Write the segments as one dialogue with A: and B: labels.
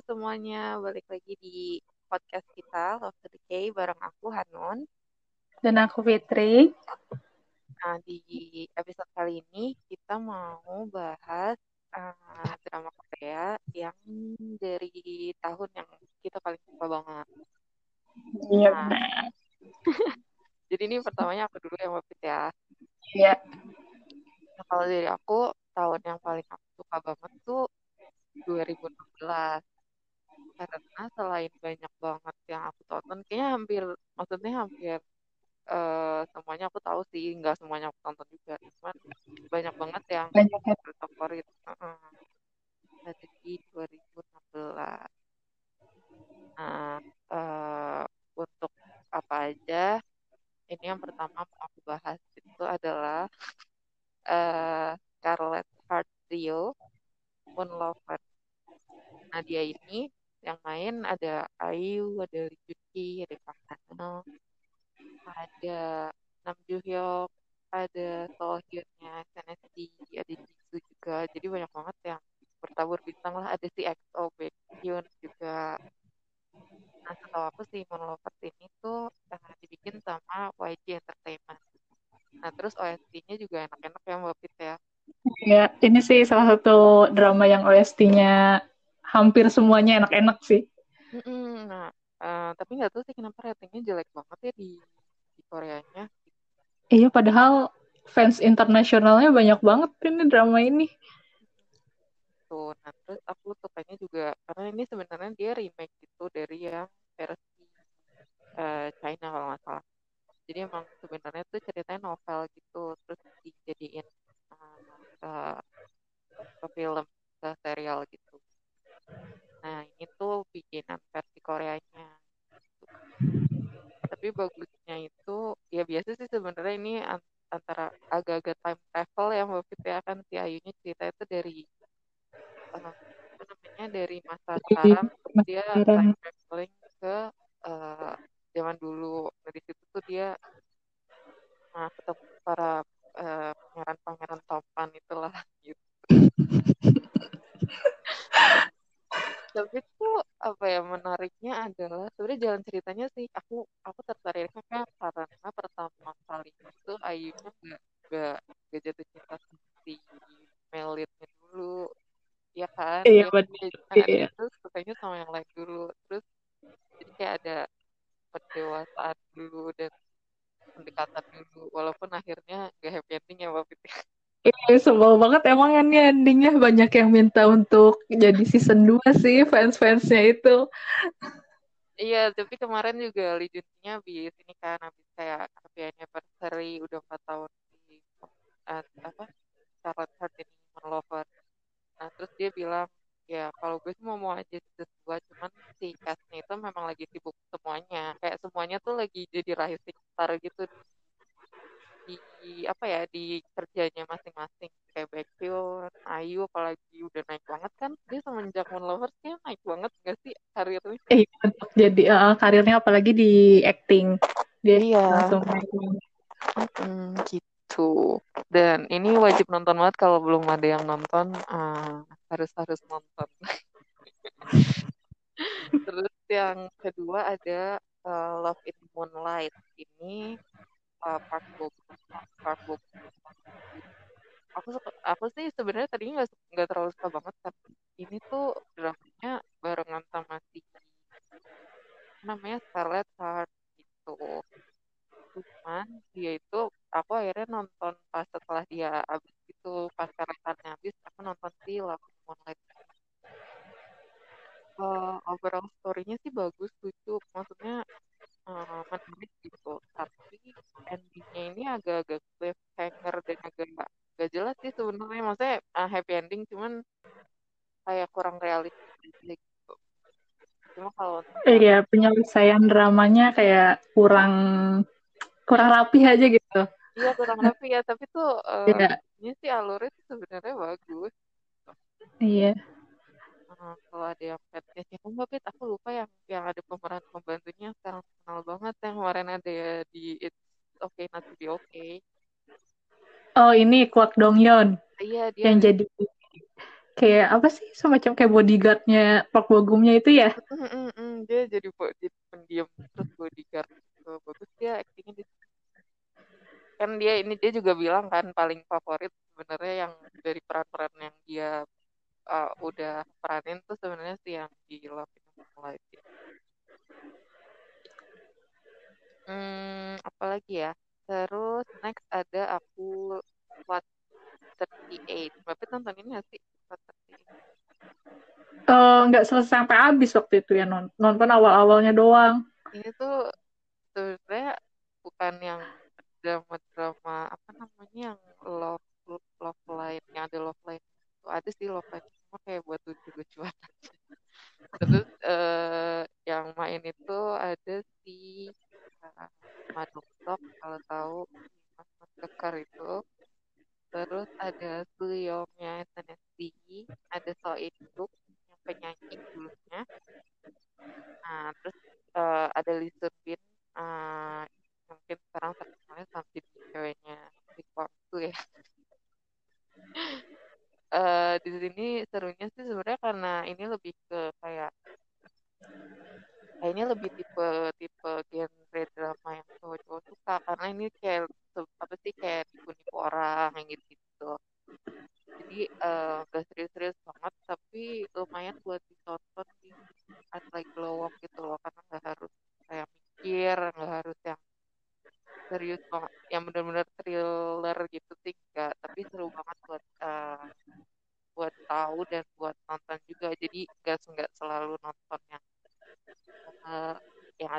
A: semuanya, balik lagi di podcast kita Love to Decay bareng aku Hanun.
B: Dan aku Fitri.
A: Nah, di episode kali ini kita mau bahas uh, drama Korea yang dari tahun yang kita paling suka banget.
B: Iya nah,
A: jadi ini pertamanya aku dulu yang mau ya.
B: Iya.
A: Nah, kalau dari aku tahun yang paling aku suka banget tuh 2016 karena selain banyak banget yang aku tonton kayaknya hampir maksudnya hampir uh, semuanya aku tahu sih nggak semuanya aku tonton juga. Cuman banyak banget yang
B: banyak
A: favorit. Uh -uh. ada di 2016 nah uh, untuk apa aja? Ini yang pertama mau aku bahas itu adalah uh, Scarlet Heart Trio Moon Lover Nah dia ini yang main ada Ayu, ada Lee Jun Ki, ada Hano, ada Nam Joo Hyuk, ada Sohyunnya SNSD, ada Jisoo juga. Jadi banyak banget yang bertabur bintang lah. Ada si EXO, Baekhyun juga. Nah setahu aku sih Moon ini tuh uh, dibikin sama YG Entertainment. Nah terus OST-nya juga enak-enak ya Mbak Fit ya.
B: Ya, ini sih salah satu drama yang OST-nya hampir semuanya enak-enak sih.
A: Mm-mm, nah, uh, tapi nggak tahu sih kenapa ratingnya jelek banget ya di di Koreanya.
B: Iya, padahal fans internasionalnya banyak banget ini drama ini.
A: Tuh, nah terus aku sukanya juga karena ini sebenarnya dia remake gitu dari yang versi uh, China kalau nggak salah. Jadi emang sebenarnya tuh ceritanya novel gitu, terus dijadiin uh, ke film, ke serial gitu. Nah, ini tuh bikinan versi Koreanya. Tapi bagusnya itu, ya biasa sih sebenarnya ini antara agak-agak time travel ya Mbak Fit ya kan si Ayunya cerita itu dari uh, apa namanya dari masa sekarang dia time traveling ke uh, zaman dulu. Nah di situ tuh dia nah, ketemu para uh, pangeran-pangeran topan itulah gitu tapi tuh apa ya menariknya adalah sebenarnya jalan ceritanya sih aku aku tertariknya kan karena pertama kali itu Ayunya nggak nggak nggak jatuh cinta si Melitnya dulu ya kan
B: iya benar
A: iya. terus sukanya sama yang lain dulu terus jadi kayak ada pendewasaan dulu dan pendekatan dulu walaupun akhirnya gak happy ending ya Mbak Fitri
B: Iya, sebel banget emang ini endingnya banyak yang minta untuk jadi season 2 sih fans-fansnya itu.
A: Iya, tapi kemarin juga Jun habis ini kan habis kayak happy anniversary udah 4 tahun di apa Charlotte Heart ini Lover. Nah, terus dia bilang ya kalau gue sih mau mau aja season 2 cuman si castnya itu memang lagi sibuk semuanya kayak semuanya tuh lagi jadi rising star gitu di apa ya di kerjanya masing-masing kayak Baekhyun, Ayu apalagi udah naik banget kan dia semenjak Moon Lovers naik banget gak sih karirnya?
B: Eh, jadi uh, karirnya apalagi di acting dia iya. langsung naik.
A: Hmm, gitu. Dan ini wajib nonton banget kalau belum ada yang nonton uh, harus harus nonton. Terus yang kedua ada uh, Love in Moonlight ini uh, Park Bo Park Bo aku aku sih sebenarnya tadinya nggak nggak terlalu suka banget tapi ini tuh dramanya barengan sama si namanya Scarlett Heart gitu cuman dia itu aku akhirnya nonton pas setelah dia habis itu pas Scarlett habis aku nonton si Love Moonlight. Uh, overall story-nya sih bagus lucu sebenarnya maksudnya uh, happy ending cuman kayak kurang realistis gitu cuma kalau
B: iya penyelesaian dramanya kayak kurang kurang rapi aja gitu.
A: Iya kurang rapi ya tapi tuh uh, yeah. ini sih alurnya sebenarnya bagus.
B: Iya.
A: Uh, kalau ada yang fansnya siapa mbak Pit. Aku
B: oh ini Kwak Dong Yeon
A: iya dia
B: yang jadi kayak apa sih semacam kayak bodyguardnya Park Bogumnya itu ya
A: Mm, mm, mm. dia jadi bo- jadi pendiam terus bodyguard gitu. bagus dia aktingnya di kan dia ini dia juga bilang kan paling favorit sebenarnya yang dari peran-peran yang dia uh, udah peranin tuh sebenarnya sih yang di Love in Moonlight gitu. Hmm, apalagi ya? Terus next ada aku What 38. Bapak nonton ini nggak sih? What 38?
B: Eh, nggak selesai sampai habis waktu itu ya non- nonton awal-awalnya doang
A: Ini tuh sebenarnya bukan yang drama-drama apa namanya yang love love line yang ada love line itu ada sih love line cuma kayak buat lucu-lucuan aja. Terus eh, yang main itu ada si uh, Madoktok kalau tahu Mas Mas Kekar itu Terus ada Suyongnya SNSD, ada So Induk yang penyanyi dulunya. Nah, terus eh, ada Lee Sun Bin, eh, mungkin sekarang terkenalnya sama jadi ceweknya di Kwangsu ya. Eh, di sini serunya sih sebenarnya karena ini lebih ke kayak kayaknya lebih tipe tipe genre drama yang cowok-cowok suka karena ini kayak apa sih kayak nipu-nipu orang yang gitu gitu jadi eh, gak serius-serius banget tapi lumayan buat ditonton di saat lagi lowong gitu loh karena nggak harus kayak mikir nggak harus yang serius banget yang benar-benar thriller gitu sih enggak tapi seru banget buat eh, buat tahu dan buat nonton juga. Jadi nggak nggak selalu nonton yang eh, yang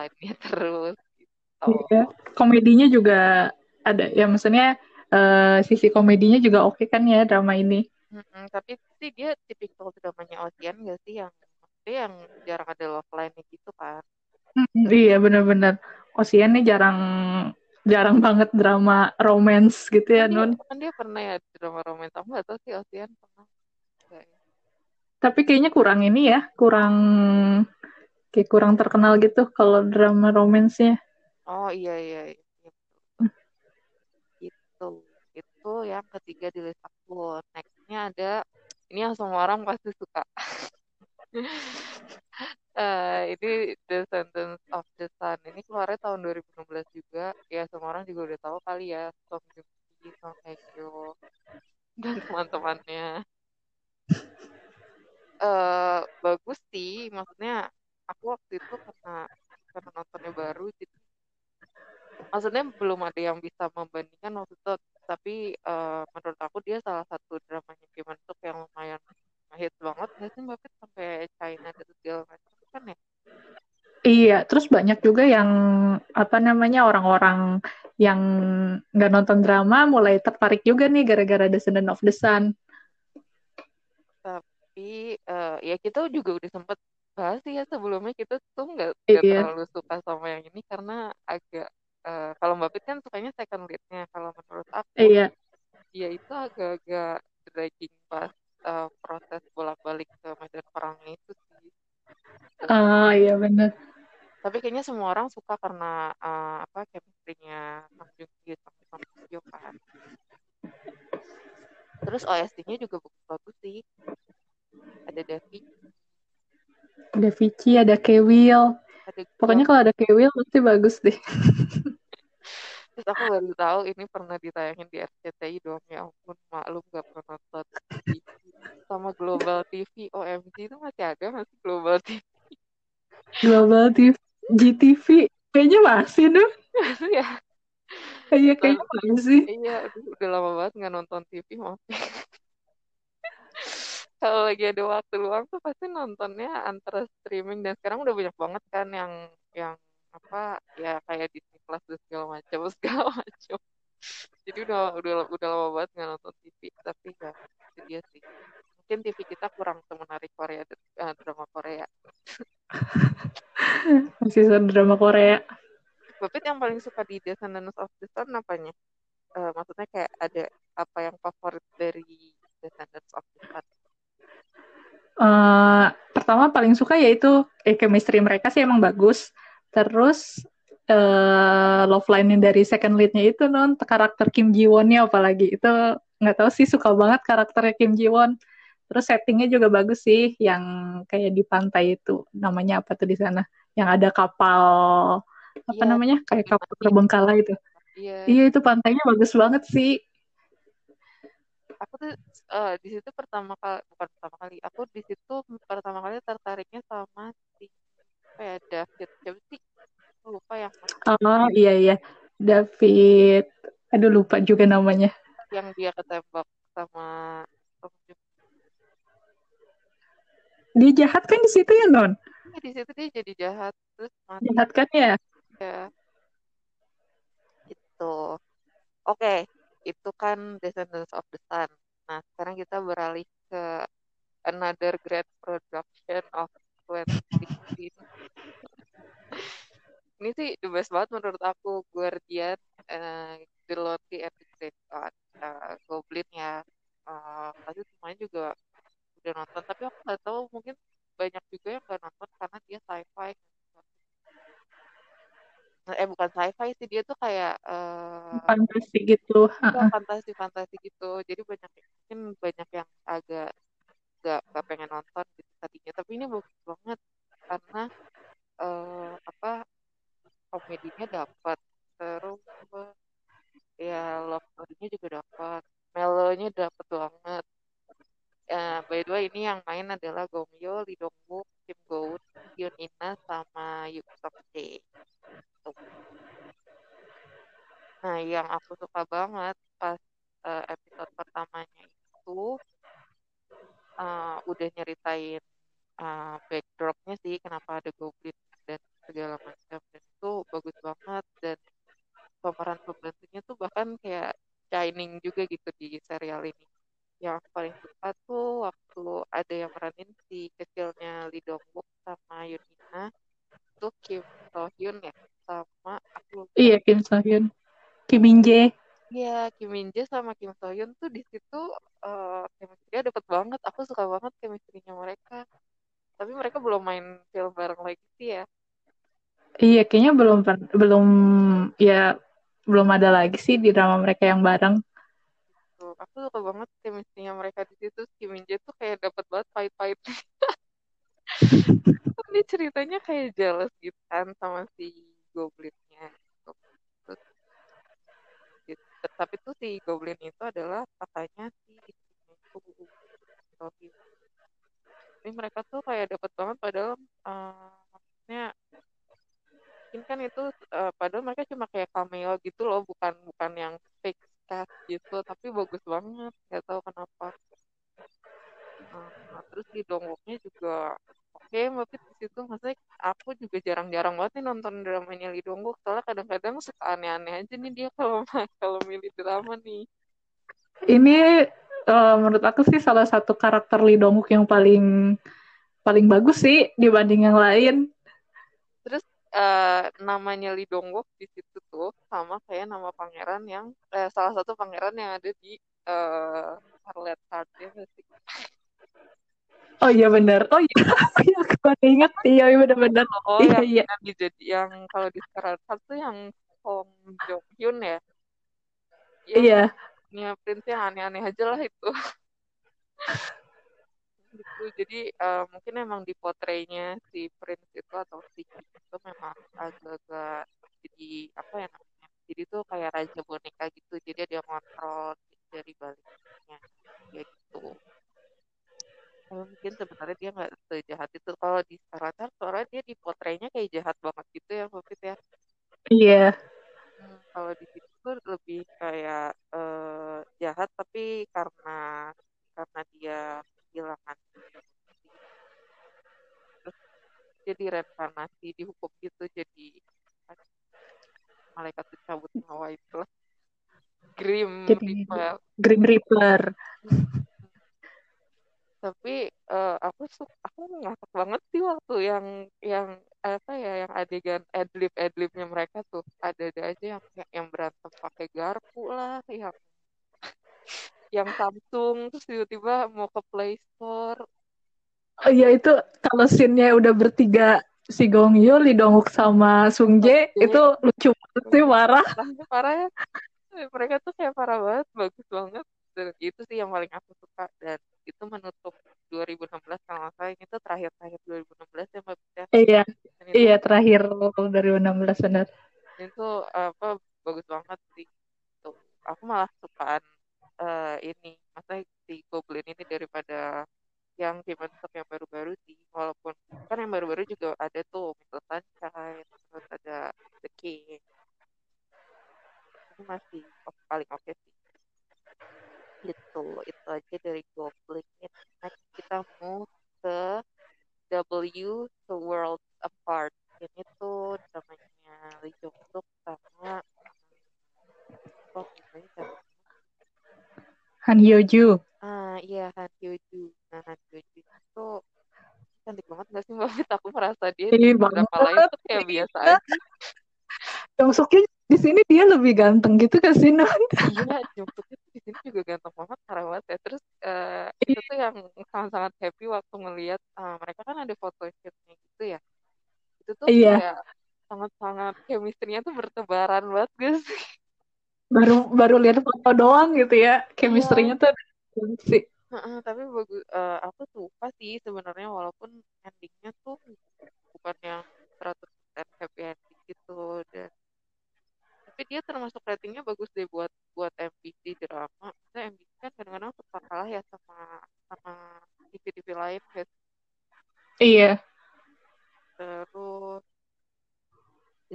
A: line-nya terus gitu.
B: Iya. komedinya juga ada. Ya maksudnya eh, sisi komedinya juga oke kan ya drama ini?
A: Mm-mm, tapi sih dia tipikal dramanya Ocean gak sih? Yang yang jarang ada love line-nya gitu kan?
B: Mm, iya bener-bener Ocean nih jarang jarang banget drama romance gitu ya
A: dia
B: Nun.
A: kan dia pernah ya drama romantis aku nggak tahu sih Ocean pernah ya.
B: Tapi kayaknya kurang ini ya kurang kayak kurang terkenal gitu kalau drama romansnya.
A: Oh iya iya iya. Itu itu yang ketiga di list aku. Nextnya ada ini yang semua orang pasti suka. Eh, ini Descendants of the Sun. Ini keluarnya tahun 2016 juga. Ya semua orang juga udah tahu kali ya Song Joong Ki, Song Hye Kyo dan teman-temannya. Eh bagus sih maksudnya aku waktu itu karena karena nontonnya baru jadi maksudnya belum ada yang bisa membandingkan waktu itu tapi eh, menurut aku dia salah satu dramanya Kim Suk yang lumayan hits banget nggak sih Mbak sampai China dan segala macam kan ya
B: Iya, terus banyak juga yang apa namanya orang-orang yang nggak nonton drama mulai tertarik juga nih gara-gara Descendant of the Sun.
A: tapi eh, ya kita juga udah sempet bahas sih ya sebelumnya kita tuh nggak
B: Iya,
A: terlalu suka sama yang ini karena agak eh, kalau Mbak Fit kan sukanya second lead-nya kalau menurut aku
B: iya.
A: dia itu agak-agak dragging pas eh, proses bolak-balik ke medan perangnya itu sih.
B: Ah, iya bener.
A: Tapi kayaknya semua orang suka karena eh, apa chemistry-nya Sang Joong Ki sama Kyo kan. Terus OST-nya juga bagus-bagus sih. Ada Davi,
B: Ada Vici, ada Kewil.
A: ada
B: Pokoknya kalau ada Kewil pasti bagus deh.
A: Terus aku baru tahu ini pernah ditayangin di RCTI dong. Ya ampun, maklum gak pernah nonton. Sama Global TV, OMG itu masih ada masih Global TV
B: Global TV, GTV. Kayaknya masih dong.
A: ya.
B: Iya, kayaknya masih.
A: Iya, udah lama banget nggak nonton TV, maaf. Kalau lagi ada waktu luang tuh pasti nontonnya antara streaming dan sekarang udah banyak banget kan yang yang apa ya kayak Disney Plus dan segala macam segala macam. Jadi udah udah udah lama banget nggak nonton TV, tapi ya itu dia sih. Mungkin TV kita kurang semenarik Korea eh, drama Korea.
B: Masih drama Korea.
A: Bapit yang paling suka di Descendants of the Sun apanya? Eh, maksudnya kayak ada apa yang favorit dari Descendants of the Sun?
B: Eh, pertama paling suka yaitu eh, chemistry mereka sih emang bagus. Terus eh love line dari second lead-nya itu non karakter Kim Ji Won-nya apalagi itu nggak tahu sih suka banget karakternya Kim Ji Won. Terus settingnya juga bagus sih, yang kayak di pantai itu namanya apa tuh di sana? Yang ada kapal apa
A: Iya,
B: namanya? Kayak kapal terbengkalai itu.
A: Iya,
B: Iya itu pantainya bagus banget sih.
A: Aku tuh eh, di situ pertama kali, bukan pertama kali, aku di situ pertama kali tertariknya sama si apa ya David, siapa sih? Lupa yang
B: Oh iya iya, David. Aduh lupa juga namanya.
A: yang dia ketembak sama
B: Dia jahat kan di situ ya non?
A: Ya, di situ dia jadi jahat terus mati
B: Jahat kan ya?
A: ya itu oke itu kan Descendants of the Sun. Nah sekarang kita beralih ke another great production of 2016 ini sih the best banget menurut aku Guardian uh, The Lonely and the Great God uh, Goblin ya. Uh, pasti semuanya juga udah nonton tapi aku nggak tahu mungkin banyak juga yang nggak nonton karena dia sci-fi eh bukan sci-fi sih dia tuh kayak uh,
B: fantasi gitu
A: ya, fantasi fantasi gitu. Jadi banyak mungkin banyak yang agak gak, gak pengen nonton gitu tadinya. Tapi ini bagus banget karena uh, apa komedinya dapat. Terus ya love story-nya juga dapat. Melonya dapat banget. Uh, by the way ini yang main adalah Gong Yoo, Lee Dong Wook, Kim Go Eun, Hyun Ina sama Yuk Sok Jae Nah, yang aku suka banget pas uh, episode pertamanya itu uh, udah nyeritain uh, backdropnya sih kenapa ada goblin dan segala macam dan itu bagus banget dan pemeran pembantunya tuh bahkan kayak shining juga gitu di serial ini. Yang aku paling suka tuh waktu ada yang meranin si kecilnya Lee Dong sama Yoon Ina itu Kim So Hyun ya sama aku lupa.
B: Iya Kim So Hyun. Kim Min Jae.
A: Iya, Kim Min Jae sama Kim So Hyun tuh di situ uh, chemistry-nya dapet banget. Aku suka banget chemistry-nya mereka. Tapi mereka belum main film bareng lagi sih ya.
B: Iya, kayaknya belum belum ya belum ada lagi sih di drama mereka yang bareng.
A: Tuh, aku suka banget chemistry-nya mereka di situ. Kim Min Jae tuh kayak dapet banget pahit-pahit. Ini ceritanya kayak jealous gitu kan sama si Goblinnya. Gitu. Tapi tuh si Goblin itu adalah kakaknya si istrinya itu Sophie. Ini mereka tuh kayak dapet banget padahal uh, maksudnya mungkin kan itu uh, padahal mereka cuma kayak cameo gitu loh bukan bukan yang fake cast gitu tapi bagus banget nggak tahu kenapa uh, nah, terus di dongoknya juga oke okay, tapi di situ maksudnya aku juga jarang-jarang banget nih nonton dramanya Lee Dongwook soalnya kadang-kadang suka aneh-aneh aja nih dia kalau kalau milih drama nih
B: ini uh, menurut aku sih salah satu karakter Lee Dongwook yang paling paling bagus sih dibanding yang lain
A: terus uh, namanya Lee Dong Wook di situ tuh sama kayak nama pangeran yang eh, salah satu pangeran yang ada di uh, Scarlet Heart ya sih
B: Oh iya benar. Oh iya, aku baru ingat. Iya benar-benar.
A: Oh
B: iya, iya.
A: yang dijadi yang kalau di Scarlet Heart tuh yang Hong Jong Hyun ya.
B: Iya.
A: Punya prince yang aneh-aneh aja lah itu. gitu jadi uh, mungkin emang di potrenya si prince itu atau si itu memang agak-agak jadi apa ya namanya jadi tuh kayak raja boneka gitu jadi dia ngontrol dari baliknya ya gitu kalau mungkin sebenarnya dia nggak sejahat itu kalau di Scarlet soalnya dia di potrenya kayak jahat banget gitu ya Covid ya
B: iya.
A: Hmm, kalau di situ tuh lebih kayak uh, jahat tapi karena karena dia kehilangan terus jadi reinkarnasi dihukum gitu jadi malaikat dicabut nyawa itu lah Grim
B: jadi,
A: Reaper.
B: Grim Reaper
A: tapi uh, aku suka aku ngakak banget sih waktu yang yang apa ya yang adegan adlib adlibnya mereka tuh ada ada aja yang yang berantem pakai garpu lah yang yang Samsung terus tiba-tiba mau ke Play Store.
B: Oh iya itu kalau scene-nya udah bertiga si Gong Yoo, Lee Dong Wook sama Sung Jae okay. itu lucu banget sih parah.
A: Parah ya. Mereka tuh kayak parah banget, bagus banget. Dan itu sih yang paling aku suka dan itu menutup 2016 kalau nggak salah ini tuh terakhir-terakhir 2016 ya Mbak Pita.
B: Iya,
A: itu
B: iya terakhir 2016 benar.
A: itu apa bagus banget sih. Tuh, aku malah sukaan eh, ini, masa si Goblin ini daripada yang Demon Stop yang baru-baru sih. Walaupun kan yang baru-baru juga ada tuh Little Sunshine, terus ada The King. Ini masih paling oke sih. Gitu, itu aja dari Goblin. Next kita move ke W The World Apart. Ini tuh dramanya Lee Jong Suk sama oh namanya?
B: Han Hyo Joo.
A: Ah iya Han Hyo Joo. Nah Han Hyo Joo itu cantik banget gak sih Mbak Fit? Aku merasa dia di drama lain tuh kayak biasa
B: Iya.
A: aja.
B: Jong Suknya di sini dia lebih ganteng gitu kan sih, Non?
A: Iya, itu di sini juga ganteng banget parah banget ya. Terus eh, itu tuh yang sangat-sangat happy waktu ngelihat ah, mereka kan ada foto shootnya gitu ya. Itu tuh
B: Iya,
A: kayak sangat-sangat chemistry-nya tuh bertebaran banget guys.
B: baru baru lihat foto doang gitu ya.
A: Iya,
B: Chemistry-nya tuh ada sih.
A: Heeh, tapi bagus. eh, aku suka sih sebenarnya walaupun endingnya tuh bukan yang 100% happy ending gitu dan tapi dia termasuk ratingnya bagus deh buat buat MBC drama. Maksudnya MBC kan kadang-kadang suka kalah ya sama sama TV-TV lain guys.
B: Iya.
A: Terus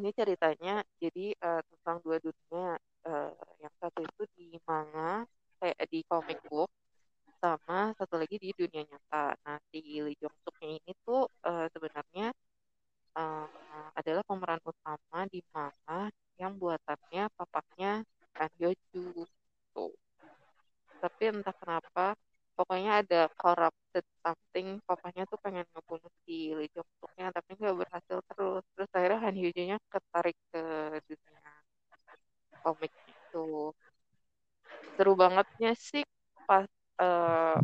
A: ini ceritanya jadi eh, tentang dua dunia. Eh, yang satu itu di manga kayak di comic book sama satu lagi di dunia nyata. Nah, si Lee Jong Suknya ini tuh eh, sebenarnya eh, adalah pemeran utama di manga yang buatannya papaknya Han Hyo Joo. Tuh. Tapi entah kenapa, pokoknya ada corrupted something. Papanya tuh pengen ngebunuh si Lee Jong Suknya, tapi nggak berhasil terus. Terus akhirnya Han Hyo Joo-nya ketarik ke dunia komiknya itu. Seru bangetnya sih pas eh,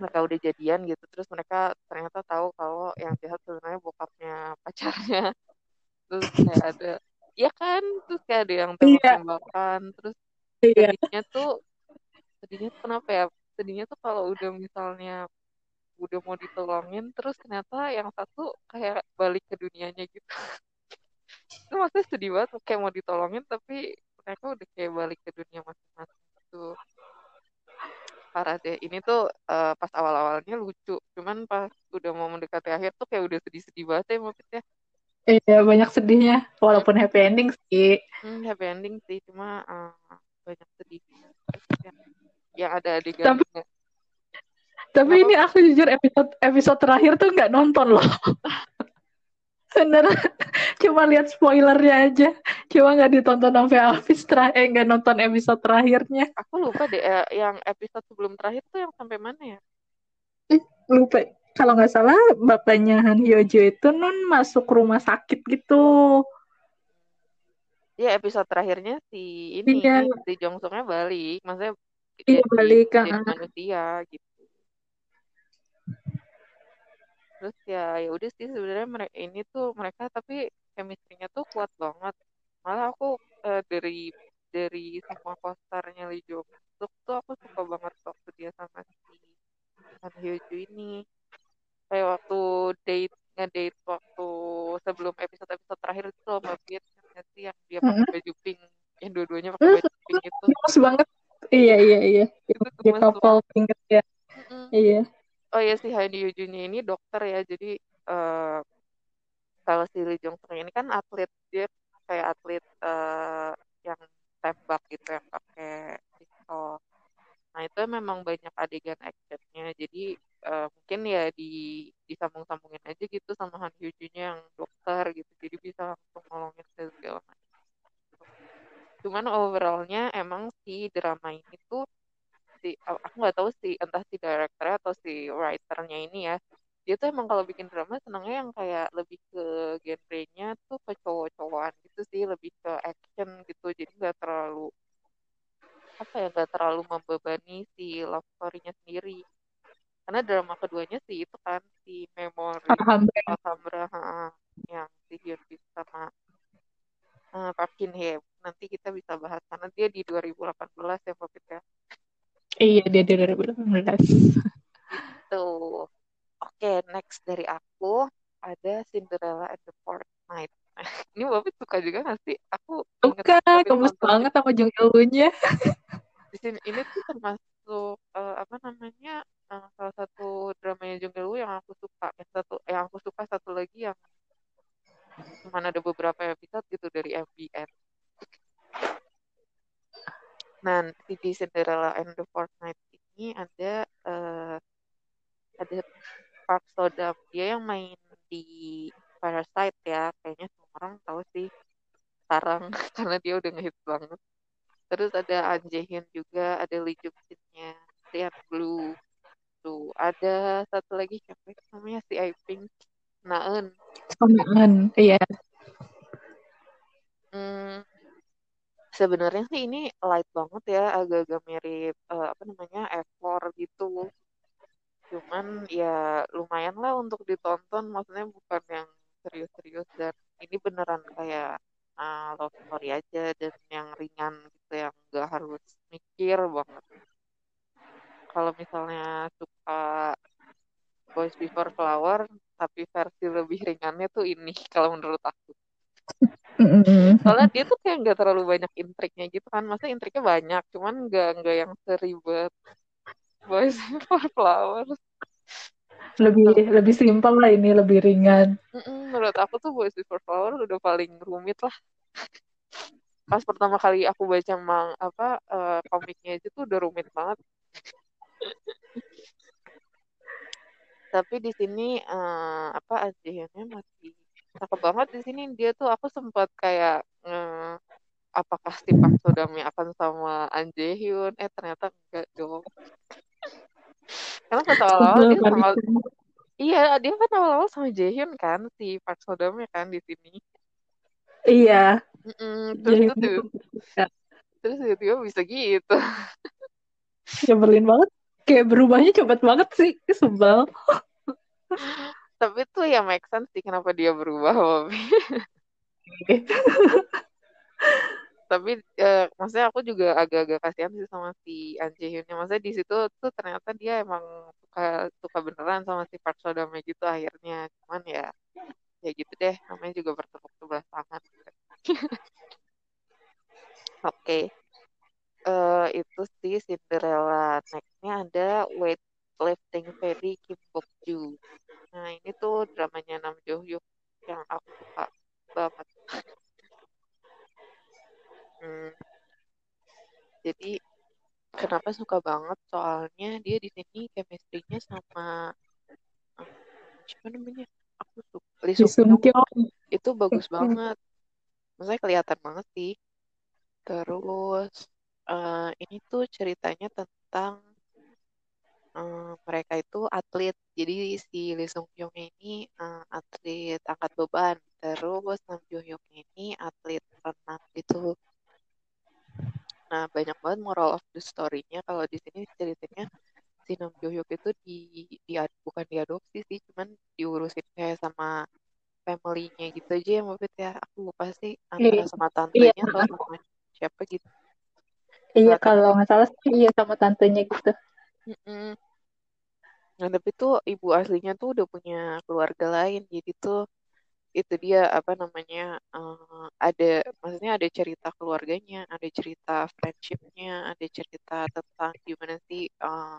A: mereka udah jadian gitu terus mereka ternyata tahu kalau yang jahat sebenarnya bokapnya pacarnya terus kayak ada ya kan terus kayak ada yang
B: Iya,
A: tembak-tembakan terus
B: iya.
A: sedihnya tuh sedihnya tuh kenapa ya? Sedihnya tuh kalau udah misalnya udah mau ditolongin terus ternyata yang satu kayak balik ke dunianya gitu. Itu maksudnya sedih banget kayak mau ditolongin tapi mereka udah kayak balik ke dunia masing-masing gitu. Parah deh ini tuh eh, pas awal-awalnya lucu. Cuman pas udah mau mendekati akhir tuh kayak udah sedih-sedih banget ya maksudnya
B: Iya, banyak sedihnya. Walaupun happy ending sih.
A: hmm, happy ending sih cuma eh, banyak sedihnya yang ada adegan
B: Tapi tapi ini aku jujur episode episode terakhir tuh nggak nonton loh. Bener. Cuma lihat spoilernya aja. Cuma nggak ditonton sampai habis terakhir. Eh, nggak nonton episode terakhirnya.
A: aku lupa deh eh, yang episode sebelum terakhir tuh yang sampai mana ya
B: lupa. Kalau nggak salah, bapaknya Han Hyojo itu non masuk rumah sakit gitu.
A: ya episode terakhirnya si ini
B: Iya,
A: si Jong Suknya balik. Maksudnya
B: iya
A: jadi
B: balik ke
A: jadi manusia gitu. Terus ya ya udah sih sebenarnya mereka ini tuh mereka tapi chemistry-nya tuh kuat banget. Malah aku eh, dari dari semua posternya Lee Jong Suk tuh aku suka banget waktu dia sama si Han Hyo Joo ini kayak waktu date ngedate waktu sebelum episode-episode terakhir itu loh Mbak Fit sih yang dia pakai
B: Mm-mm.
A: baju pink yang dua-duanya pakai baju pink itu
B: gemes banget. Iya, iya, iya.
A: itu
B: Dia
A: gemes
B: couple
A: banget
B: finger ya.
A: Mm-mm.
B: Iya.
A: oh ya si Han Hyo Joo-nya ini dokter ya jadi eh, kalau si Lee Jong Suk ini kan atlet dia kayak atlet eh, yang tembak gitu yang pakai pistol nah itu memang banyak adegan actionnya jadi eh, mungkin ya di disambung-sambungin aja gitu sama Han yang dokter gitu. Jadi bisa langsung nolongin segala macam. Cuman overallnya emang si drama ini tuh si aku nggak tahu sih entah si directornya atau si writernya ini ya. Dia tuh emang kalau bikin drama senangnya yang kayak lebih ke genrenya tuh ke cowok-cowokan gitu sih lebih ke action gitu. Jadi nggak terlalu apa ya nggak terlalu membebani si love story-nya sendiri karena drama keduanya sih itu kan si Memory
B: Alhamdulillah.
A: Alhambra ha, yang si Hyun Bin sama eh, Park Shin Hye nanti kita bisa bahas karena dia di 2018 ya Fit ya
B: Iya, dia di 2018.
A: gitu. Oke, next dari aku ada Cinderella and the Fourth Knight. Ini Bapak suka juga gak sih? Aku
B: Suka,
A: nonton
B: banget sama Jung Eun-nya.
A: Cinderella and the Fourth Knight ini ada eh, ada Park Sodam. Dia yang main di Parasite ya. Kayaknya semua orang tahu sih sekarang karena dia udah ngehit banget. Terus ada An Hyun juga, ada Lee Jung Shin-nya, Ryan Blue. Tuh, ada satu lagi siapa ya? namanya si I Pink Naeun.
B: Samaan, iya.
A: Hmm, sebenarnya sih ini light banget ya, agak-agak mirip eh, apa namanya F4 gitu. Cuman ya lumayan lah untuk ditonton, maksudnya bukan yang serius-serius dan ini beneran kayak uh, love story aja dan yang ringan gitu, yang gak harus mikir banget. Kalau misalnya suka Boys Before Flower, tapi versi lebih ringannya tuh ini kalau menurut aku. Soalnya dia tuh kayak nggak terlalu banyak intriknya gitu kan. Masa intriknya banyak, cuman nggak nggak yang seribet Boys Before Flower.
B: Lebih lebih simpel lah ini, lebih ringan.
A: Mm-mm, menurut aku tuh Boys Before Flower udah paling rumit lah. Pas pertama kali aku baca mang apa eh, komiknya aja tuh udah rumit banget. Tapi di sini eh, apa ajiannya masih cakep banget di sini dia tuh aku sempat kayak eh, apakah si Park Sodami akan sama An Jae Hyun? Eh ternyata enggak dong. Karena awal-awal
B: Sebel
A: dia sama iya dia kan awal-awal sama Jae Hyun kan si Park Sodami kan di sini.
B: Iya,
A: Mm-mm, terus
B: jadi
A: tuh tuh-
B: ya,
A: terus tiba-tiba bisa gitu.
B: nyebelin banget. Kayak berubahnya cepet banget sih, sebel.
A: Tapi tuh ya make sense sih kenapa dia berubah, Bobby. Tapi eh, maksudnya aku juga agak-agak kasihan sih sama si An Jae Hyunnya. Maksudnya di situ tuh ternyata dia emang suka suka beneran sama si Park Sodame gitu akhirnya. Cuman ya ya gitu deh, namanya juga bertepuk sebelah tangan. Oke, eh, itu sih Cinderella. Next-nya ada Weightlifting Fairy Kim Bok Joo. Nah ini tuh dramanya Nam Jo Hyuk yang aku suka banget. Hmm, jadi kenapa suka banget? Soalnya dia di sini chemistry-nya sama eh, siapa namanya? Aku suka Lee Sung Kyung itu bagus banget. Maksudnya kelihatan banget sih. Terus eh, ini tuh ceritanya tentang eh, mereka itu atlet. Jadi si Lee Sung Kyung ini eh, atlet angkat beban. Terus Nam Jo Hyuk ini atlet renang gitu. Nah, banyak banget moral of the story-nya. Kalau di sini ceritanya si Nam Jo Hyuk itu di, di bukan diadopsi sih, cuman diurusin kayak sama family-nya gitu aja ya, Mufid ya. Aku lupa sih antara
B: Iya,
A: sama
B: iya,
A: tantenya atau sama siapa gitu.
B: iya kalau nggak salah sih iya sama tantenya gitu.
A: Mm-mm. Nah, tapi tuh ibu aslinya tuh udah punya keluarga lain. Jadi tuh itu dia apa namanya eh, ada maksudnya ada cerita keluarganya, ada cerita friendshipnya, ada cerita tentang gimana sih eh,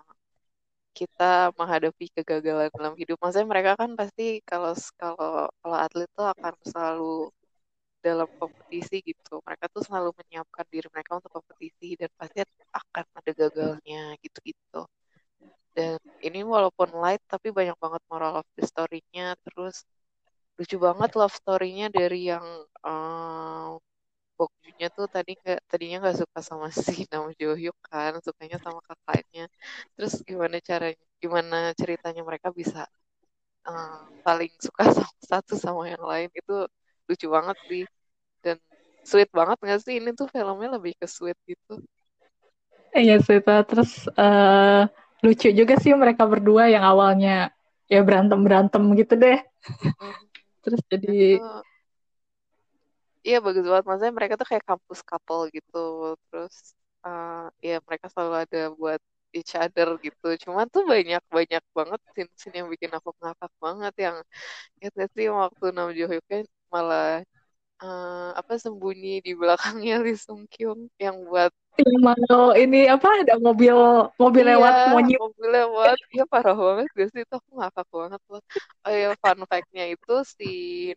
A: kita menghadapi kegagalan dalam hidup. Maksudnya mereka kan pasti kalau kalau kalau atlet tuh akan selalu dalam kompetisi gitu. Mereka tuh selalu menyiapkan diri mereka untuk kompetisi dan pasti akan ada gagalnya gitu-gitu. Dan ini walaupun light tapi banyak banget moral of the story-nya. Terus lucu banget love story-nya dari yang um, Bokjunya tuh tadi nggak tadinya nggak suka sama si Nam Jo Hyuk kan, sukanya sama kakaknya. Terus gimana caranya, gimana ceritanya mereka bisa um, saling suka satu sama yang lain itu lucu banget sih dan sweet banget nggak sih ini tuh filmnya lebih ke sweet gitu.
B: Iya sih itu. Terus eh, lucu juga sih mereka berdua yang awalnya ya berantem-berantem gitu deh.
A: Mm.
B: Terus jadi
A: tuh iya bagus banget maksudnya mereka tuh kayak kampus couple gitu terus uh, ya mereka selalu ada buat each other gitu. Cuman tuh banyak-banyak banget scene-scene yang bikin aku ngakak banget yang itu sih waktu Nam Jo Hyuk kan malah uh, apa sembunyi di belakangnya Lee Sung Kyung yang buat
B: mau ini apa ada mobil mobil
A: iya,
B: lewat monyet.
A: mobil lewat. Ya parah banget. Gak sih itu aku ngakak banget loh oh ya fun fact-nya itu si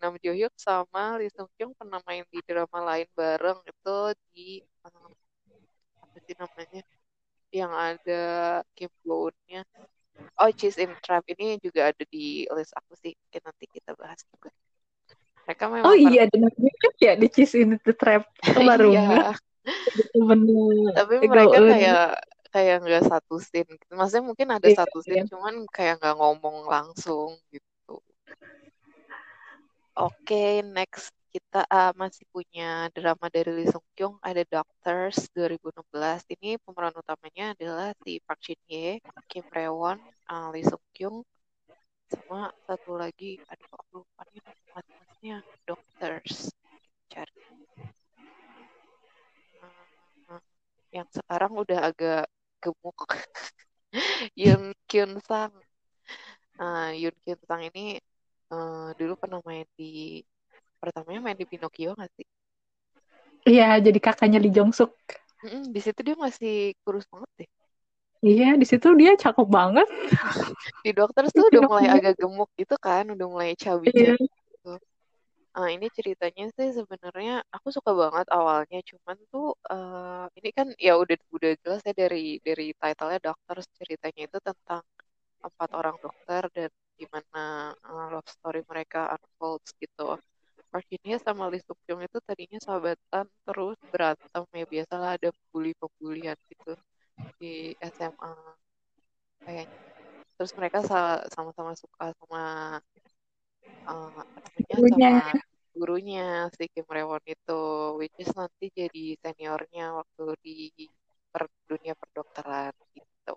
A: Nam Jo Hyuk sama Lee Sung Kyung pernah main di drama lain bareng. Itu di um, apa sih namanya yang ada Kim Go-eun-nya oh Cheese in Trap ini juga ada di list aku sih. Mungkin nanti kita bahas juga mereka memang
B: oh iya ada ya di Cheese in the Trap baru
A: iya. Bener. Tapi mereka kayak kayak nggak satu scene. Gitu. Maksudnya mungkin ada iya, satu scene, iya. cuman kayak nggak ngomong langsung gitu. Oke, okay, next kita uh, masih punya drama dari Lee Sung Kyung ada Doctors 2016. Ini pemeran utamanya adalah si Park Shin Hye, Kim Rewon, uh, Lee Sung Kyung, sama satu lagi, aduh aku lupa nih Doctors. Cari. yang sekarang udah agak gemuk. Yun Kyun Sang. Uh, Yun Kyun Sang ini uh, dulu pernah main di pertamanya main di Pinocchio nggak sih?
B: Iya jadi kakaknya Lee Jong Suk.
A: Mm di situ dia masih kurus banget deh
B: Iya, di situ dia cakep banget.
A: di dokter tuh udah mulai agak gemuk gitu kan, udah mulai cabi iya. gitu. Uh, ini ceritanya sih sebenarnya aku suka banget awalnya, cuman tuh uh, ini kan ya udah udah jelas ya dari dari title-nya dokter ceritanya itu tentang empat orang dokter dan gimana uh, love story mereka unfolds gitu. Virginia sama Lee Suk itu tadinya sahabatan terus berantem ya biasalah ada bully pembulian gitu di SMA kayaknya. Terus mereka sama-sama suka sama uh, namanya sama gurunya si Kim Rewon itu, which is nanti jadi seniornya waktu di per, dunia perdokteran gitu.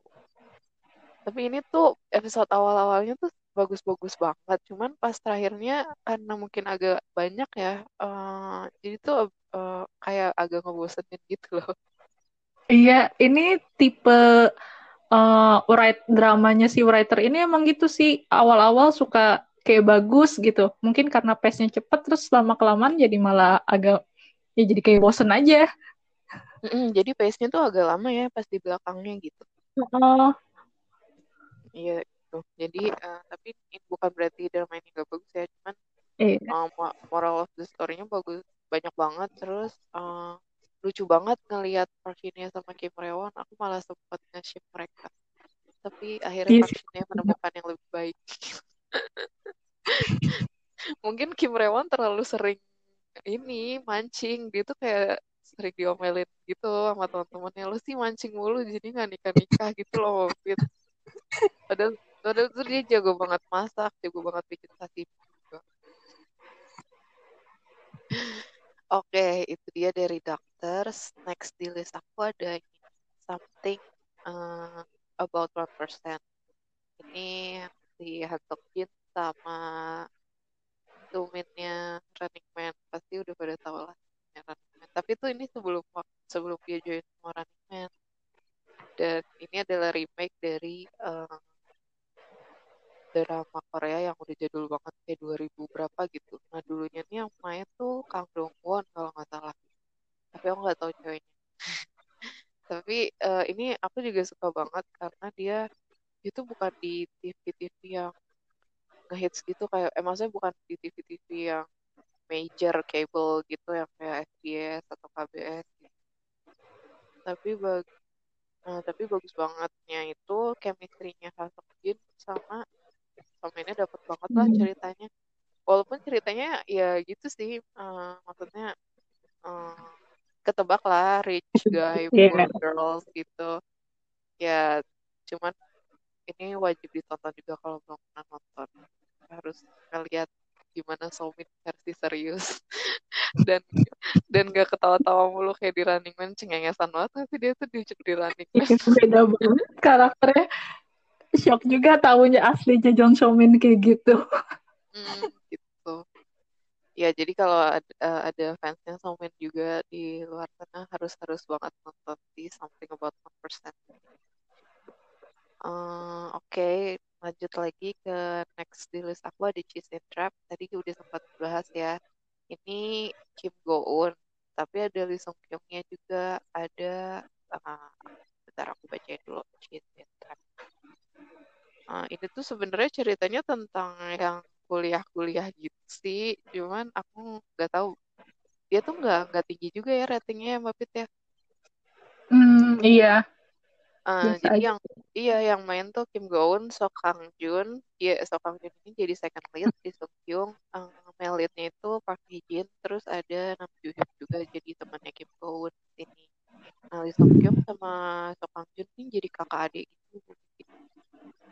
A: Tapi ini tuh episode awal-awalnya tuh bagus-bagus banget, cuman pas terakhirnya karena mungkin agak banyak ya, uh, jadi tuh uh, kayak agak ngebosenin gitu loh.
B: Iya, ini tipe uh, write dramanya si writer ini emang gitu sih awal-awal suka kayak bagus gitu. Mungkin karena pace-nya cepet terus lama kelamaan jadi malah agak ya jadi kayak bosen aja.
A: Mm-mm, jadi pace-nya tuh agak lama ya pas di belakangnya gitu. Oh. Iya gitu. Jadi uh, tapi ini bukan berarti drama ini gak bagus ya, cuman iya. uh, moral of the story-nya bagus banyak banget terus uh, lucu banget ngelihat Park sama Kim Rewon. Aku malah sempat nge-ship mereka. Tapi akhirnya yes. Park menemukan yang lebih baik. Mungkin Kim Rewon terlalu sering ini mancing gitu kayak sering diomelin gitu sama teman-temannya. Lu sih mancing mulu jadi nggak nikah nikah gitu loh Fit. padahal padahal tuh dia jago banget masak jago banget bikin sashimi juga. Oke itu dia dari doctors next di list aku ada something uh, about one percent ini si Hantok Jin sama Tuminnya Running Man pasti udah pada tahu lah Running Man. Tapi itu ini sebelum sebelum dia join sama Running Man. Dan ini adalah remake dari uh, drama Korea yang udah jadul banget kayak 2000 berapa gitu. Nah dulunya nih yang main tuh Kang Dong Won kalau nggak salah. Tapi aku nggak tahu ceweknya. Tapi uh, ini aku juga suka banget karena dia itu bukan di TV-TV yang ngehits gitu kayak eh maksudnya bukan di TV-TV yang major cable gitu yang kayak SBS atau KBS gitu. tapi bag nah, tapi bagus bangetnya itu chemistry-nya Hasok Jin sama ini dapat banget lah hmm. ceritanya walaupun ceritanya ya gitu sih uh, maksudnya uh, ketebak lah rich guy yeah. poor girls gitu. Ya cuman ini wajib ditonton juga kalau belum pernah nonton. Harus ngeliat gimana Somin versi serius. Dan dan gak ketawa-tawa mulu kayak di Running Man cengengesan banget tapi dia tuh di, di Running Man?
B: Beda banget karakternya. Shock juga tahunya aslinya Jong Somin kayak gitu.
A: Hmm, gitu ya jadi kalau ada, uh, ada fansnya Somin juga di luar sana harus harus banget nonton di Something About One Percent Eh, Oke, lanjut lagi ke next di list aku ada Cheese and Trap. Tadi udah sempat bahas ya. Ini Kim Go Eun, tapi ada Lee Sung Kyungnya juga. Ada, uh, bentar aku bacain dulu Cheese and Trap. Uh, ini tuh sebenarnya ceritanya tentang yang kuliah-kuliah gitu sih. Cuman aku nggak tahu. Dia tuh nggak nggak tinggi juga ya ratingnya ya Mbak Pit ya.
B: Hmm, iya,
A: Uh,
B: biasa
A: jadi
B: aja.
A: yang iya yang main tuh Kim Go Eun, Sok Kang Jun, dia Sok Kang Jun ini jadi second lead di Sung Kyung, male leadnya itu Park Hee Jin, terus ada Nam Joo Hyun juga jadi temannya Kim Go Eun sini. Nah Lee Sung Kyung sama Sok Kang Jun ini jadi kakak adik gitu.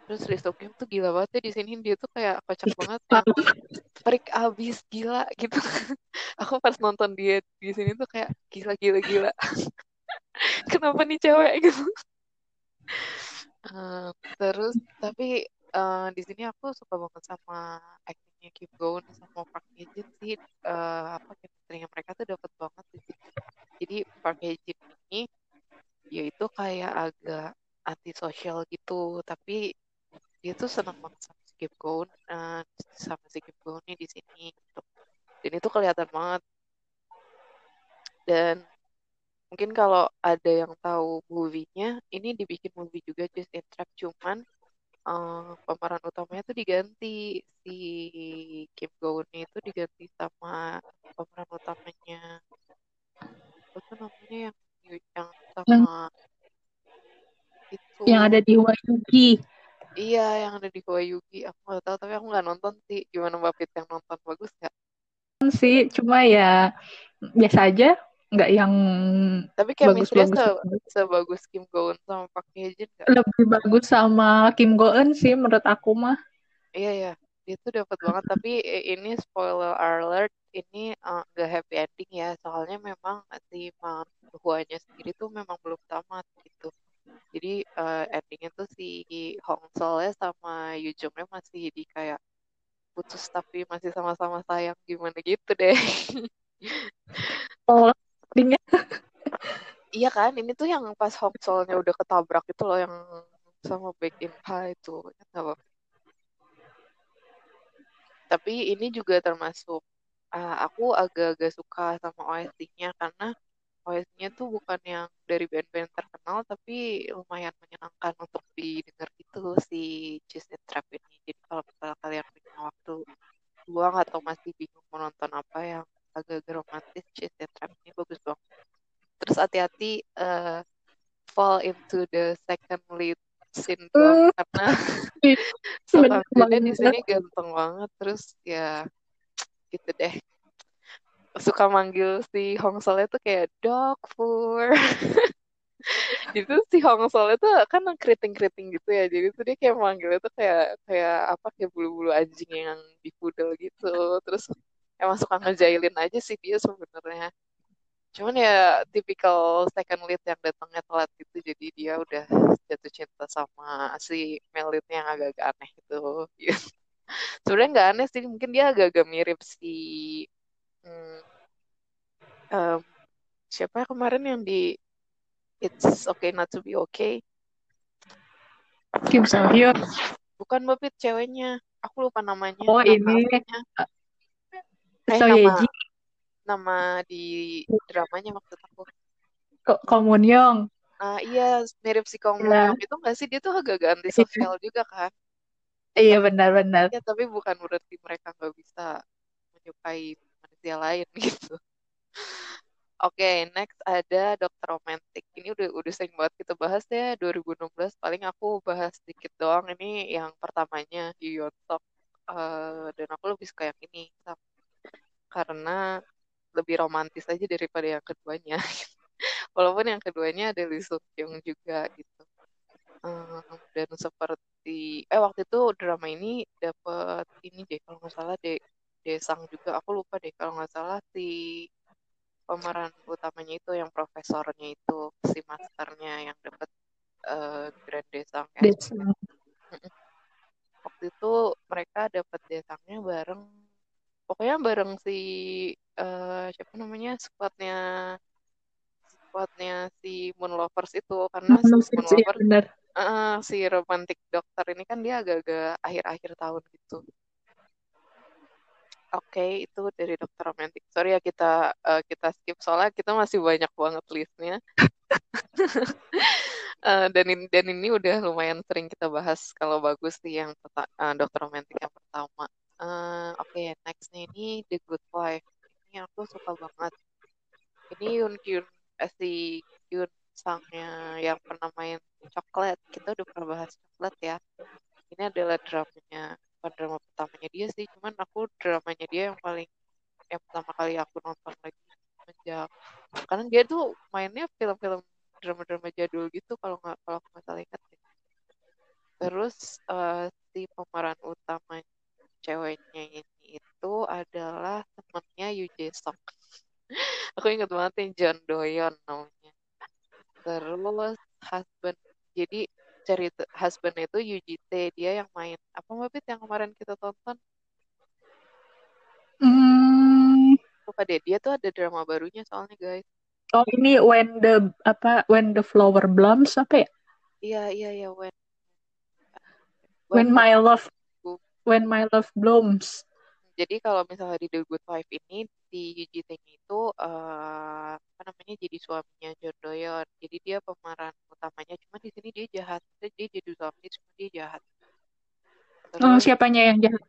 A: Terus Lee Sung Kyung tuh gila banget ya di sini dia tuh kayak kocak banget yang freak abis gila gitu. Aku pas nonton dia di sini tuh kayak gila gila gila. Kenapa nih cewek gitu? Uh, terus tapi uh, di sini aku suka banget sama actingnya Kim Go Eun sama Park Hye Jin sih uh, apa chemistry mereka tuh dapat banget sini. Jadi Park Hye Jin ini dia itu kayak agak antisosial gitu tapi dia tuh senang banget sama si Kim Go Eun uh, sama si Kim Go Eun di sini gitu. Dan itu kelihatan banget dan mungkin kalau ada yang tahu movie-nya ini dibikin movie juga Just in Trap cuman uh, pemeran utamanya tuh diganti. Si Kim Go Eun itu diganti sama pemeran utamanya apa tuh namanya yang yang sama
B: Yang,
A: itu.
B: yang ada di Wayugi.
A: iya yang ada di Yugi aku nggak tahu tapi aku nggak nonton sih. Gimana Mbak Pit yang nonton bagus nggak?
B: Sih, cuma ya biasa aja, nggak yang
A: tapi chemistry-nya
B: bagus-bagus.
A: se
B: banget.
A: sebagus Kim Go Eun sama Park Hye Jin nggak
B: Lebih bagus sama Kim Go Eun sih menurut aku mah.
A: iya ya dia tuh dapat banget tapi ini spoiler alert ini eh, nggak happy ending ya soalnya memang si Man Hua-nya sendiri tuh memang belum tamat gitu jadi eh, endingnya tuh si Hong Sol-nya sama Yu Jung-nya masih di kayak putus tapi masih sama-sama sayang gimana gitu deh
B: Oh, endingnya
A: iya kan ini tuh yang pas Hong Sol-nya udah ketabrak itu loh yang sama Baek In Ha itu tapi ini juga termasuk ah, aku agak-agak suka sama OST-nya karena OST-nya tuh bukan yang dari band-band terkenal tapi lumayan menyenangkan untuk didengar gitu si Cheese and Trap ini. Jadi kalau misalnya kalian punya waktu luang atau masih bingung menonton apa yang agak-agak romantis, Cheese and Trap ini bagus banget. Terus hati-hati eh, fall into the second lead syndrome
B: Hmm,
A: karena Junnya di sini ganteng banget terus ya gitu deh. Suka manggil si Hong Sol itu kayak dog fur itu si Hong Sol itu kan keriting-keriting gitu ya jadi tuh dia kayak manggilnya tuh kayak kayak apa kayak bulu-bulu anjing yang di pudel gitu. Terus emang suka ngejailin aja sih dia sebenarnya. Cuman ya tipikal second lead yang datangnya telat gitu jadi dia udah jatuh cinta sama si male lead yang agak-agak aneh gitu. Sebenarnya nggak aneh sih mungkin dia agak-agak mirip si hmm, em, siapa kemarin yang di It's Okay Not to Be Okay?
B: Kim So Hyun.
A: bukan Bapit ceweknya. Aku lupa namanya.
B: Oh, ini
A: eh
B: So
A: nama
B: Yeji,
A: nama di dramanya maksud aku
B: Ko- Young.
A: nah iya mirip si Kong Moon
B: Ya,
A: Young itu nggak sih dia tuh agak-agak antisosial juga kan
B: iya benar-benar.
A: ya tapi bukan berarti mereka nggak bisa menyukai manusia lain gitu Oke, next ada Dokter Romantik. Ini udah udah sering banget kita bahas ya 2016. Paling aku bahas sedikit doang. Ini yang pertamanya di Yonsok. Eh, dan aku lebih suka yang ini Sam. Karena lebih romantis aja daripada yang keduanya. Walaupun yang keduanya ada Lee Sung Kyung juga gitu. Eh, dan seperti eh waktu itu drama ini dapat ini deh kalau nggak salah deh Desang juga. Aku lupa deh kalau nggak salah si pemeran utamanya itu yang profesornya itu si masternya yang dapat uh, Grand Desang ya.
B: Des-
A: Waktu itu mereka dapat desangnya bareng pokoknya bareng si uh, siapa namanya squadnya squadnya si Moon Lovers itu karena si
B: Manusia
A: Moon Lovers
B: benar.
A: uh, si romantic dokter ini kan dia agak-agak akhir-akhir tahun gitu. Oke, okay, itu dari dokter romantik. Sorry ya kita uh, kita skip soalnya kita masih banyak banget listnya. uh, dan ini dan ini udah lumayan sering kita bahas kalau bagus sih yang uh, dokter romantik yang pertama. Uh, Oke, okay, next nih ini The Good Wife. Ini aku suka banget. Ini Yun Kyun eh, si Yun sangnya yang pernah main coklat. Kita udah pernah bahas coklat ya. Ini adalah dramanya, bukan drama pertamanya dia sih, cuman aku dramanya dia yang paling yang pertama kali aku nonton lagi sejak karena dia tuh mainnya film-film drama-drama jadul gitu kalau nggak kalau aku nggak salah ingat Terus uh, si pemeran utama ceweknya ini itu adalah temennya Yu Jae Suk. aku ingat banget yang John Doyon namanya terus husband jadi cerita husband itu Yujite dia yang main apa mabit yang kemarin kita tonton
B: hmm.
A: lupa deh dia tuh ada drama barunya soalnya guys
B: oh ini when the apa when the flower blooms apa ya
A: iya iya iya when
B: when, when my love when my love blooms.
A: Jadi kalau misalnya di The Good Wife ini si Yuji Teng itu uh, apa namanya jadi suaminya John Doyon jadi dia pemeran utamanya cuma di sini dia jahat. Dia jadi suami cuma dia jahat.
B: Terus, oh siapanya yang jahat?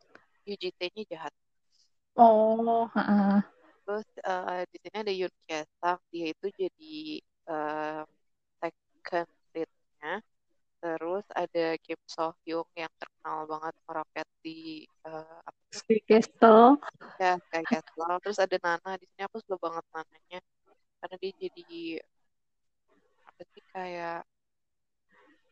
A: Yuji Teng-nya jahat.
B: Oh uh.
A: terus uh, di sini ada Yoon Kye Sang dia itu jadi uh, second lead-nya terus ada Kim So Hyung yang terkenal banget meroket di uh,
B: Sky Castle.
A: Ya, Sky Castle. Terus ada Nana di sini aku suka banget Nananya karena dia jadi apa sih kayak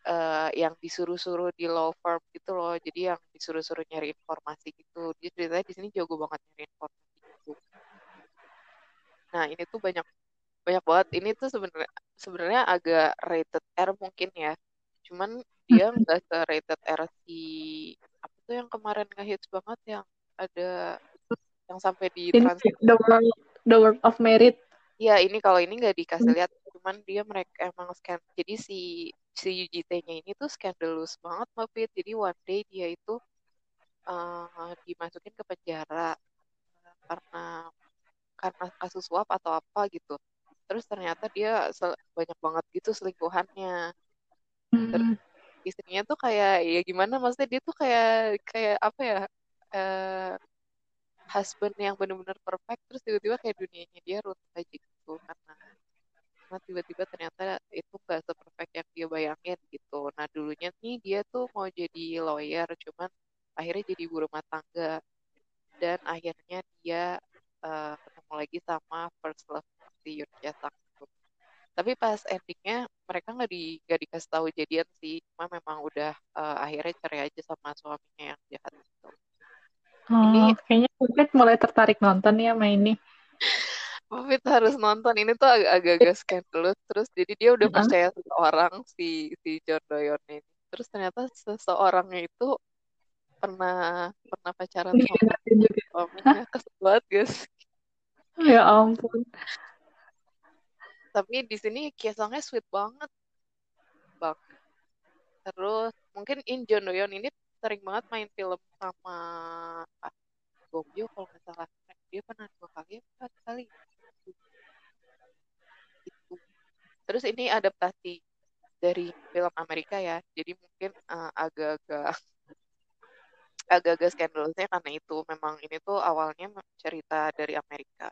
A: uh, yang disuruh-suruh di law firm gitu loh. Jadi yang disuruh-suruh nyari informasi gitu. Dia ceritanya di sini jago banget nyari informasi gitu. Nah, ini tuh banyak banyak banget. Ini tuh sebenarnya sebenarnya agak rated R mungkin ya. Cuman dia nggak se rated R si itu yang kemarin ngehits banget yang ada yang sampai di
B: translate the world the world of merit.
A: Ya ini kalau ini nggak dikasih lihat cuman dia mereka emang scan jadi si si UGT-nya ini tuh scandalous banget Mafit jadi one day dia itu uh, dimasukin ke penjara karena karena kasus suap atau apa gitu. Terus ternyata dia banyak banget gitu selingkuhannya
B: hmm.
A: istrinya tuh kayak ya gimana maksudnya dia tuh kayak kayak apa ya uh, husband yang benar-benar perfect terus tiba-tiba kayak dunianya dia runtuh aja gitu karena karena tiba-tiba ternyata itu gak seperfect yang dia bayangin gitu. Nah dulunya nih dia tuh mau jadi lawyer cuman akhirnya jadi ibu rumah tangga. Dan akhirnya dia uh, ketemu lagi sama first love si Yun Jae tapi pas endingnya mereka nggak di nggak dikasih tahu jadian sih. Cuma memang udah uh, akhirnya cerai aja sama suaminya yang jahat itu
B: oh, ini kayaknya Pupit mulai tertarik nonton ya sama ini.
A: Pupit harus nonton. Ini tuh agak-agak skandalus terus jadi dia udah percaya seseorang si si John Doyon ini. Terus ternyata seseorangnya itu pernah pernah pacaran sama suaminya. Kesel banget guys.
B: Ya ampun
A: tapi di sini Kiesongnya sweet banget. Bang terus mungkin In Doyon ini sering banget main film sama ah, Gomyo kalau nggak salah. Dia pernah dua kali empat kali? Itu terus ini adaptasi dari film Amerika ya. Jadi mungkin uh, agak-agak agak-agak skandalnya karena itu. Memang ini tuh awalnya cerita dari Amerika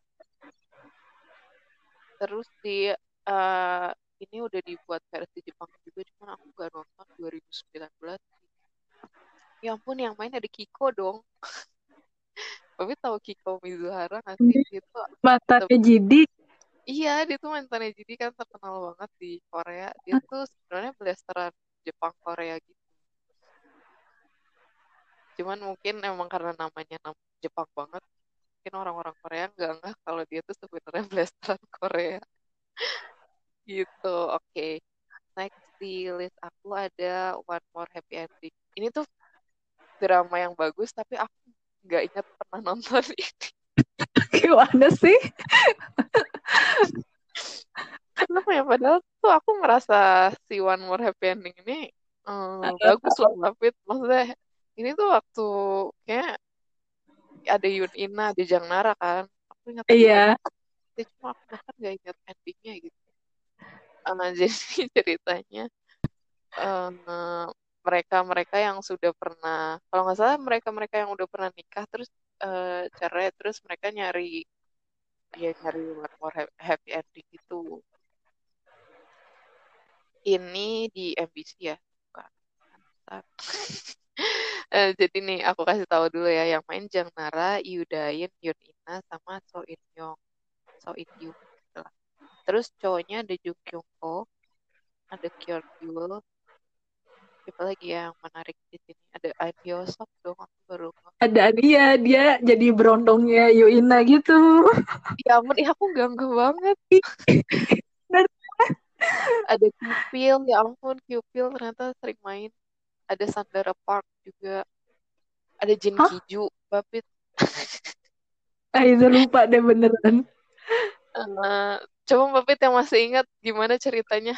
A: terus di uh, ini udah dibuat versi Jepang juga cuman aku gak nonton 2019 ya ampun yang main ada Kiko dong. Tapi tahu Kiko Mizuhara nggak sih? Itu
B: mantannya Jidi
A: iya dia tuh mantannya Jidi kan terkenal banget di Korea. Dia tuh sebenarnya blasteran Jepang Korea gitu. Cuman mungkin emang karena namanya nama Jepang banget mungkin orang-orang Korea nggak nggak kalau dia tuh sebenarnya blasteran Korea. Gitu oke. Okay. next di list aku ada One More Happy Ending. Ini tuh drama yang bagus tapi aku nggak ingat pernah nonton ini.
B: Gimana sih?
A: Kenapa ya? Padahal tuh aku merasa si One More Happy Ending ini eh, bagus loh Buffet maksudnya ini tuh waktu kayak ada Yun Ina ada Jang Nara kan. Aku ingat
B: Iya,
A: endingnya, cuma aku bahkan gak ingat endingnya gitu. Eh, jadi ceritanya eh, mereka-mereka yang sudah pernah kalau nggak salah mereka-mereka yang udah pernah nikah terus eh, cerai terus mereka nyari ya nyari more ha- happy ending gitu ini di MBC ya? Bukan Eh, jadi nih aku kasih tahu dulu ya yang main Jang Nara, Yoo Dain, Yoon Ina sama So In Young, So In Young gitu lah. Terus cowoknya ada Jung Kyung Ho, ada Kyeon Yul, siapa lagi ya yang menarik di sini? Ada Ahn Sok dong, aku baru
B: ada dia, dia jadi berondongnya Yuina gitu.
A: Ya ampun, ya aku ganggu banget. Ada Kyupil, ya ampun Kyupil ternyata sering main. Ada Sandara Park juga. Ada Jin
B: Hah?
A: Kiju, Bapit.
B: Ah, itu lupa deh beneran.
A: Eh, coba Bapit yang masih ingat gimana ceritanya,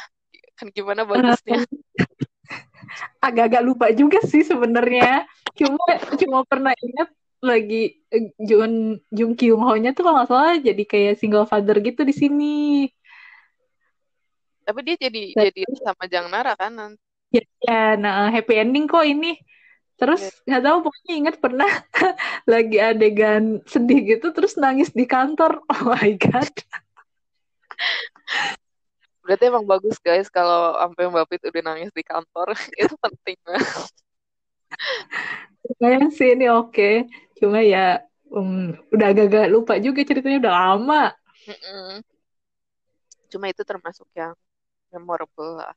A: kan gimana bagusnya.
B: agak-agak lupa juga sih sebenarnya. Cuma cuma pernah ingat lagi eh, Jun Jung Kyung Ho-nya tuh kalau nggak salah jadi kayak single father gitu di sini.
A: Tapi dia jadi jadi sama Jang Nara kan nanti.
B: Ya, ya, nah happy ending kok ini. Terus
A: Ya,
B: nggak tahu pokoknya ingat pernah lagi adegan sedih gitu terus nangis di kantor. Oh my God.
A: Berarti emang bagus guys kalau sampai Mbak Pit udah nangis di kantor. Itu penting banget.
B: Lumayan sih ini oke. Cuma ya um, udah agak-agak lupa juga ceritanya udah lama.
A: Mm-mm. Cuma itu termasuk yang memorable lah.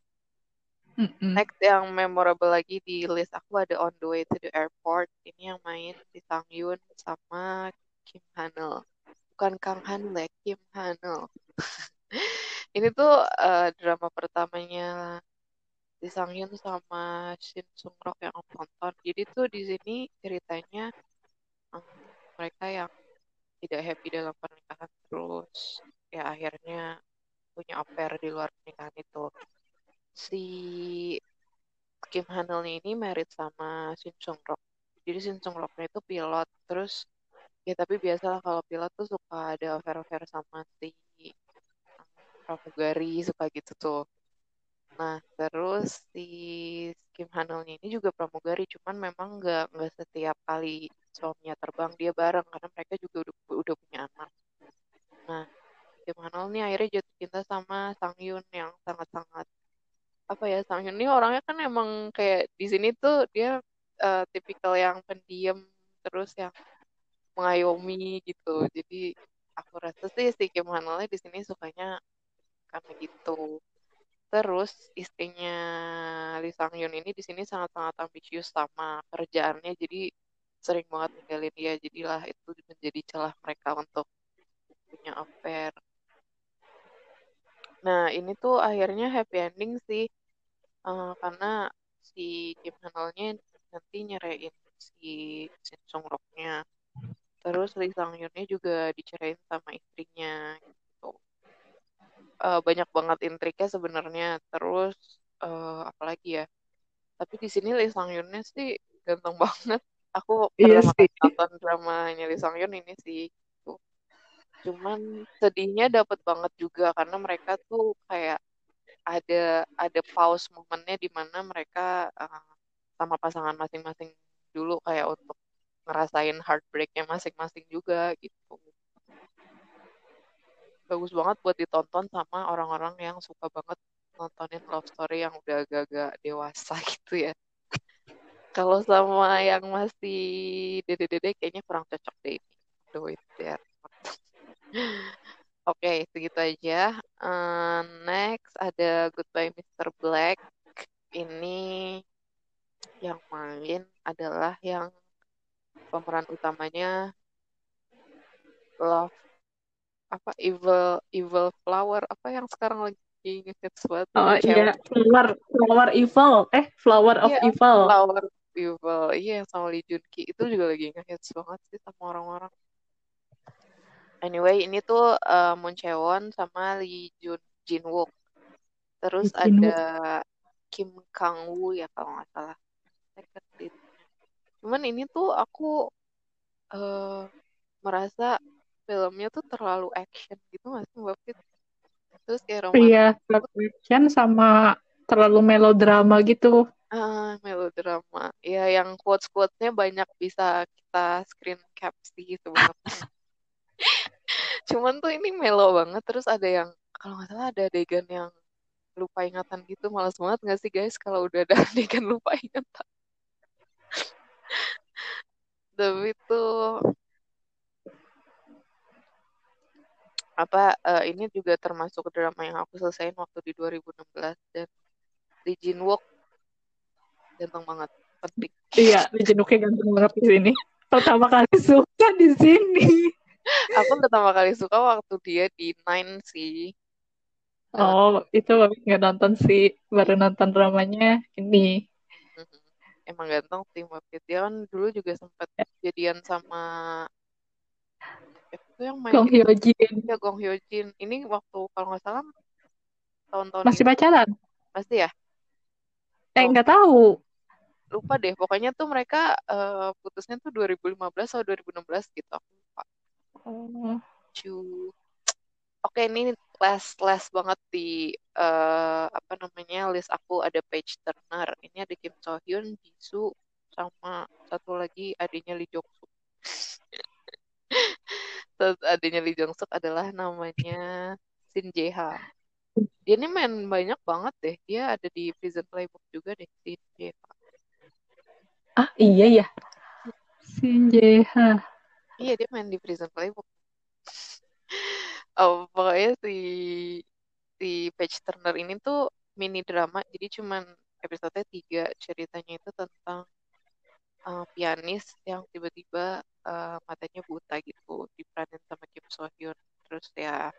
B: Mm-mm.
A: Next yang memorable lagi di list aku ada On the Way to the Airport. Ini yang main di Sang Yun sama Kim Hanel. Bukan Kang Hanel ya, Kim Hanel. Ini tuh eh, drama pertamanya di Sang Yun sama Shin Sung Rok yang aku tonton. Jadi tuh di sini ceritanya em, mereka yang tidak happy dalam pernikahan terus ya akhirnya punya affair di luar pernikahan itu. Si Kim Hanel ini married sama Shin Sung Rok. Jadi Shin Sung Roknya itu pilot. Terus ya tapi biasalah kalau pilot tuh suka ada affair-affair sama si pramugari suka gitu tuh. Nah, terus si Kim Hanelnya ini juga pramugari, cuman memang nggak nggak setiap kali suaminya terbang dia bareng karena mereka juga udah, udah punya anak. Nah, Kim Hanel nih akhirnya jatuh cinta sama Sang Yun yang sangat-sangat apa ya Sang Yun ini orangnya kan emang kayak di sini tuh dia eh, tipikal yang pendiam terus yang mengayomi gitu. Jadi aku rasa sih si Kim Hanelnya di sini sukanya karena gitu. Terus istrinya Lee Sang Yun ini di sini sangat-sangat ambisius sama kerjaannya, jadi sering banget ninggalin dia. Jadilah itu menjadi celah mereka untuk punya affair. Nah, ini tuh akhirnya happy ending sih, Eh, karena si Kim Hanelnya nanti nyerain si Shin Sung Roknya. Terus Lee Sang Yunnya juga dicerain sama istrinya gitu. Eh, banyak banget intriknya sebenarnya. Terus eh, apalagi ya? Tapi di sini Lee Sang Yunnya sih ganteng banget. Aku
B: Iya
A: pertama kali nonton dramanya Lee Sang Yun ini sih. Gitu. Cuman sedihnya dapet banget juga karena mereka tuh kayak ada ada pause momennya di mana mereka eh, sama pasangan masing-masing dulu kayak untuk ngerasain heartbreaknya masing-masing juga gitu. Bagus banget buat ditonton sama orang-orang yang suka banget nontonin love story yang udah agak-agak dewasa gitu ya. Kalau sama yang masih dede-dede kayaknya kurang cocok deh ini. The Way to Oke, segitu aja. Eh, next ada Goodbye Mr. Black. Ini yang main adalah yang pemeran utamanya Love apa Evil Evil Flower apa yang sekarang lagi ngehits banget
B: Oh iya, Flower, Flower Evil. Eh, Flower of
A: iya
B: Evil.
A: Flower Evil iya yang sama Lee Jun Ki itu juga lagi ngehits banget sih sama orang-orang anyway ini tuh eh, Moon Chae-won sama Lee Jun Jin Wook terus
B: Jin
A: ada
B: Wook.
A: Kim Kang Woo ya kalau nggak salah. Cuman ini tuh aku uh, merasa filmnya tuh terlalu action gitu nggak sih Mbak Fit? Terus kayak romantis.
B: Iya, action sama terlalu melodrama gitu.
A: Ah, melodrama. Ya, yang quotes-quotesnya banyak bisa kita screen cap sih sebenarnya. Cuman tuh ini melo banget. Terus ada yang, kalau nggak salah ada adegan yang lupa ingatan gitu. Males banget nggak sih guys kalau udah ada adegan lupa ingatan. Tapi itu apa uh, ini juga termasuk drama yang aku selesaiin waktu di 2016 dan di Jinwook ganteng banget penting
B: iya di Jinwooknya ganteng banget di sini pertama kali suka di sini
A: aku pertama kali suka waktu dia di Nine sih.
B: Oh itu nggak nonton sih. Baru nonton dramanya ini.
A: Emang ganteng sih Mbak dia kan dulu juga sempat ya. jadian sama itu yang main
B: Gong Hyo Jin
A: ya Gong Hyo Jin ini waktu kalau nggak salah tahun-tahun
B: masih pacaran?
A: Masih ya?
B: Eh nggak tahu.
A: Lupa deh. Pokoknya tuh mereka uh, putusnya tuh 2015 atau 2016 gitu. Aku lupa oh. Oke ini last last banget di uh, apa namanya list aku ada Page Turner ini ada Kim So Hyun Jisoo sama satu lagi adiknya Lee Jong Suk Terus adiknya Lee Jong Suk adalah namanya Shin Jae Ha dia ini main banyak banget deh dia ada di Prison Playbook juga deh Shin Jae Ha
B: Ah iya ya. Shin Jae-ha.
A: Iya dia main di Prison Playbook. oh, pokoknya si si Page Turner ini tuh mini drama jadi cuman episode tiga ceritanya itu tentang uh, pianis yang tiba-tiba uh, matanya buta gitu diperanin sama Kim So Hyun. Terus ya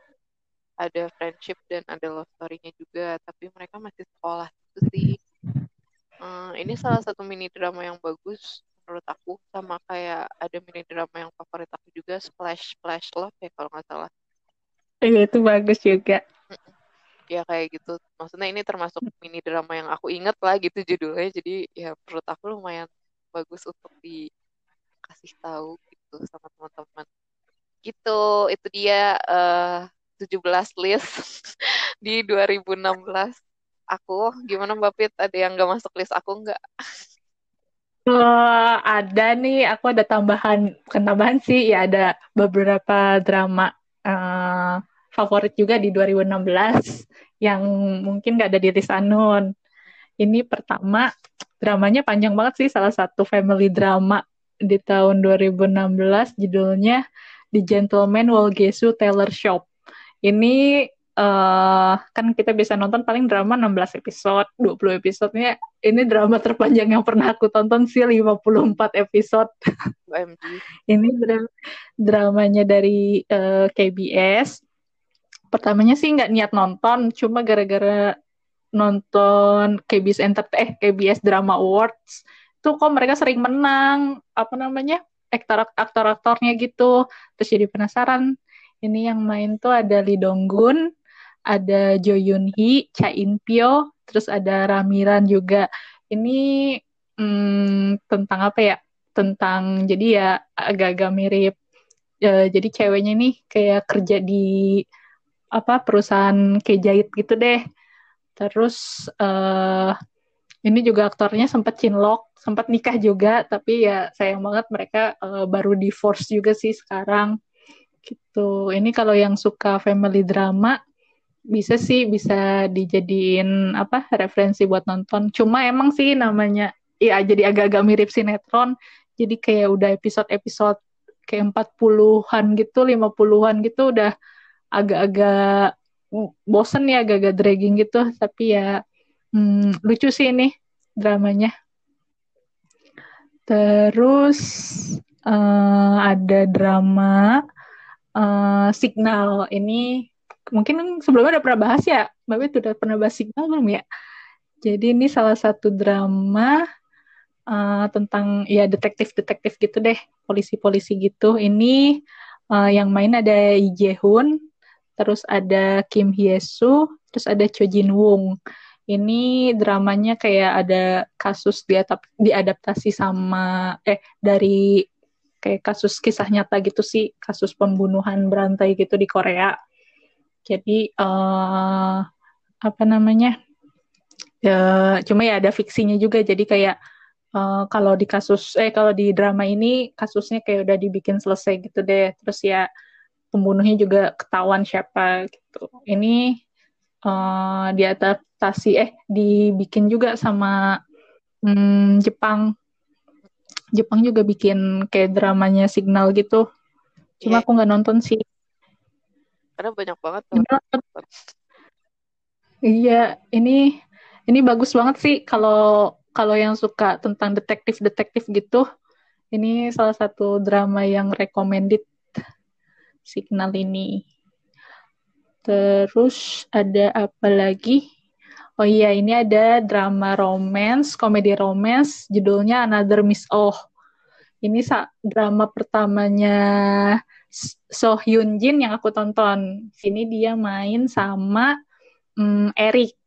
A: ada friendship dan ada love story-nya juga tapi mereka masih sekolah. Itu sih Hmm, ini salah satu mini drama yang bagus menurut aku sama kayak ada mini drama yang favorit aku juga Splash Splash Love ya kalau nggak salah.
B: Iya itu bagus juga.
A: Ya kayak gitu. Maksudnya ini termasuk mini drama yang aku inget lah gitu judulnya. Jadi ya menurut aku lumayan bagus untuk dikasih tahu gitu sama teman-teman. Gitu, itu dia uh, 17 list di 2016 aku. Gimana Mbak Pit? Ada yang gak masuk list aku nggak?
B: Uh, ada nih, aku ada tambahan, bukan tambahan sih, ya ada beberapa drama uh, favorit juga di 2016 yang mungkin gak ada di list Anun. Ini pertama, dramanya panjang banget sih, salah satu family drama di tahun 2016, judulnya The Gentleman Wolgesu Taylor Shop. Ini uh, kan kita bisa nonton paling drama 16 episode, 20 episodenya ini drama terpanjang yang pernah aku tonton sih 54 episode.
A: OMG.
B: ini dra dramanya dari uh, eh, KBS. Pertamanya sih nggak niat nonton, cuma gara-gara nonton KBS Entertainment eh KBS Drama Awards tuh kok mereka sering menang apa namanya aktor aktor aktornya gitu terus jadi penasaran ini yang main tuh ada Lee Dong Gun ada Jo Yun Hee, Cha In Pyo, terus ada Ramiran juga. Ini hmm, tentang apa ya? Tentang jadi ya agak-agak mirip. Uh, jadi ceweknya nih kayak kerja di apa perusahaan kejahit gitu deh. Terus uh, ini juga aktornya sempat cinlok, sempat nikah juga, tapi ya sayang banget mereka uh, baru divorce juga sih sekarang. Gitu. Ini kalau yang suka family drama bisa sih bisa dijadiin apa referensi buat nonton. Cuma emang sih namanya ya jadi agak-agak mirip sinetron. Jadi kayak udah episode-episode kayak 40-an gitu, 50-an gitu udah agak-agak bosen ya, agak-agak dragging gitu. Tapi ya hmm, lucu sih ini dramanya. Terus uh, ada drama uh, Signal. Ini mungkin sebelumnya udah pernah bahas ya, Mbak Wit udah pernah bahas Signal belum ya? Jadi ini salah satu drama uh, tentang ya detektif-detektif gitu deh, polisi-polisi gitu. Ini uh, yang main ada Lee Jae Hoon, terus ada Kim Hye Soo, terus ada Cho Jin Woong. Ini dramanya kayak ada kasus diadaptasi sama eh dari kayak kasus kisah nyata gitu sih, kasus pembunuhan berantai gitu di Korea. Jadi uh, apa namanya? Ya, cuma ya ada fiksinya juga. Jadi kayak uh, kalau di kasus eh kalau di drama ini kasusnya kayak udah dibikin selesai gitu deh. Terus ya pembunuhnya juga ketahuan siapa gitu. Ini uh, diadaptasi eh dibikin juga sama hmm, Jepang. Jepang juga bikin kayak dramanya Signal gitu. Cuma yeah. aku nggak nonton sih.
A: Karena banyak banget
B: tuh. Iya, ini ini bagus banget sih kalau kalau yang suka tentang detektif-detektif gitu. Ini salah satu drama yang recommended Signal ini. Terus ada apa lagi? Oh iya, ini ada drama romance, komedi romance, judulnya Another Miss Oh. Ini drama pertamanya So Hyun Jin yang aku tonton. Sini dia main sama um, Eric.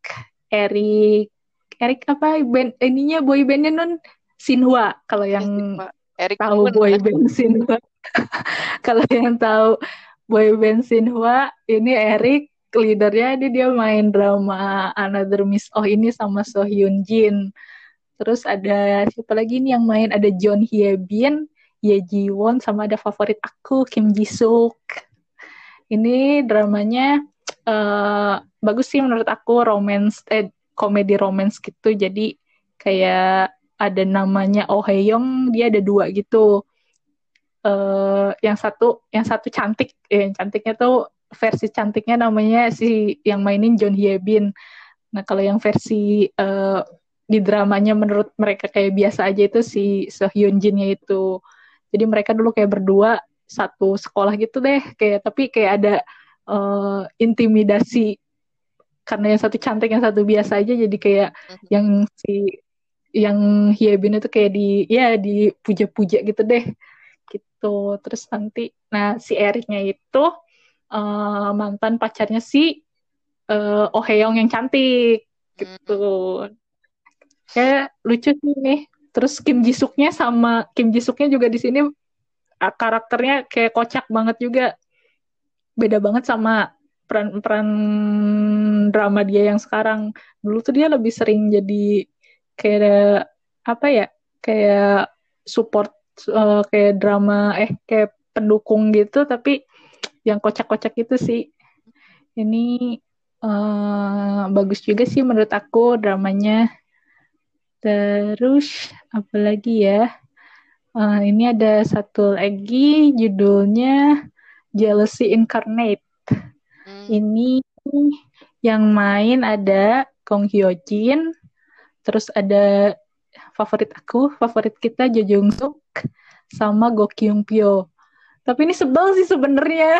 B: Eric Eric apa band ininya boy bandnya non Sinhwa kalau yang Eric tahu boy band Sinhwa. kalau yang tahu boy band Sinhwa ini Eric leadernya ini dia main drama Another Miss Oh ini sama So Hyun Jin. Terus ada siapa lagi nih yang main? Ada John Hye Bin, Ye Ji Won, sama ada favorit aku Kim Ji Suk. Ini dramanya uh, bagus sih menurut aku romance eh komedi romance gitu. Jadi kayak ada namanya Oh Hae Young, dia ada dua gitu uh, yang satu yang satu cantik ya, yang cantiknya tuh versi cantiknya namanya si yang mainin John Hye Bin. Nah kalau yang versi uh, di dramanya menurut mereka kayak biasa aja itu si So Hyun Jinnya itu. Jadi mereka dulu kayak berdua satu sekolah gitu deh kayak tapi kayak ada uh, intimidasi karena yang satu cantik yang satu biasa aja jadi kayak mm-hmm. yang si yang Hyebin itu kayak di ya dipuja-puja gitu deh gitu terus nanti nah si Eriknya itu uh, mantan pacarnya si uh, Oh Heong yang cantik gitu hmm. Kayak lucu sih nih terus Kim Jisuknya sama Kim Jisuknya juga di sini karakternya kayak kocak banget juga. Beda banget sama peran-peran drama dia yang sekarang. Dulu tuh dia lebih sering jadi kayak apa ya kayak support uh, kayak drama eh kayak pendukung gitu tapi yang kocak-kocak itu sih. Ini uh, bagus juga sih menurut aku dramanya terus apa lagi ya uh, ini ada satu lagi judulnya Jealousy Incarnate hmm. ini yang main ada Kong Hyo Jin terus ada favorit aku favorit kita Jo Jung Suk sama Go Kyung Pyo. Tapi ini sebel sih sebenarnya.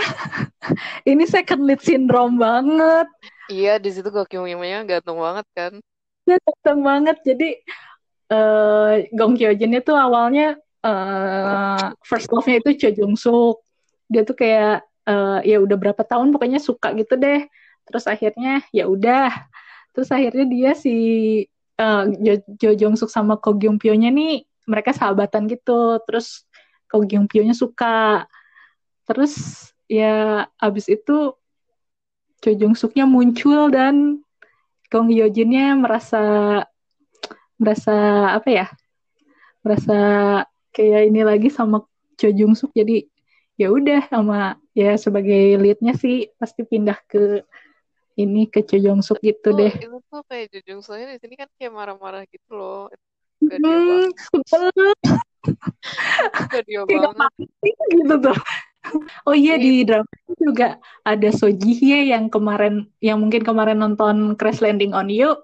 B: ini second lead syndrome banget.
A: Iya, di situ Go Kyung Pyo ganteng banget kan.
B: Dia ganteng banget. Jadi uh, Gong Kyo Jin itu awalnya uh, first love-nya itu Cho Jung Suk. Dia tuh kayak uh, ya udah berapa tahun pokoknya suka gitu deh. Terus akhirnya ya udah. Terus akhirnya dia si uh, Jo, jo Suk sama Ko Gyung Pyo-nya nih mereka sahabatan gitu terus Ko Gyung Pyo-nya suka terus ya abis itu Cho Suknya muncul dan Kong Hyo Jin-nya merasa merasa apa ya merasa kayak ini lagi sama Cho Jung Suk jadi ya udah sama ya sebagai leadnya sih pasti pindah ke ini ke Cho Jung Suk gitu
A: itu,
B: deh.
A: Itu tuh kayak Cho Jung Suknya di sini kan kayak marah-marah gitu loh
B: hmm, dia banget. gitu tuh. Oh iya di drama juga ada Sojihye yang kemarin yang mungkin kemarin nonton Crash Landing on You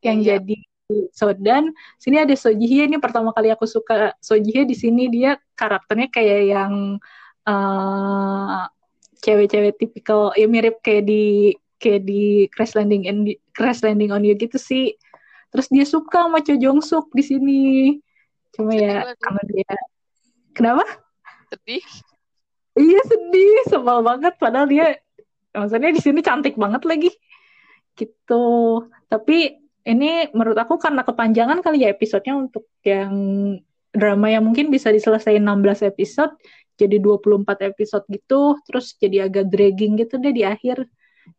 B: yang iya. jadi Sodan. Sini ada Sojihye ini pertama kali aku suka Sojihye. Di sini dia karakternya kayak yang uh, cewek-cewek tipikal ya mirip kayak di kayak di Crash Landing in Crash Landing on You gitu sih. Terus dia suka sama Cho Jong Suk di sini. Cuma sedih ya karena dia kenapa?
A: Sedih
B: iya sedih sebal banget. Padahal dia maksudnya di sini cantik banget lagi. Gitu. Tapi ini menurut aku karena kepanjangan kali ya episodenya untuk yang drama yang mungkin bisa diselesaikan 16 episode jadi 24 episode gitu terus jadi agak dragging gitu deh di akhir.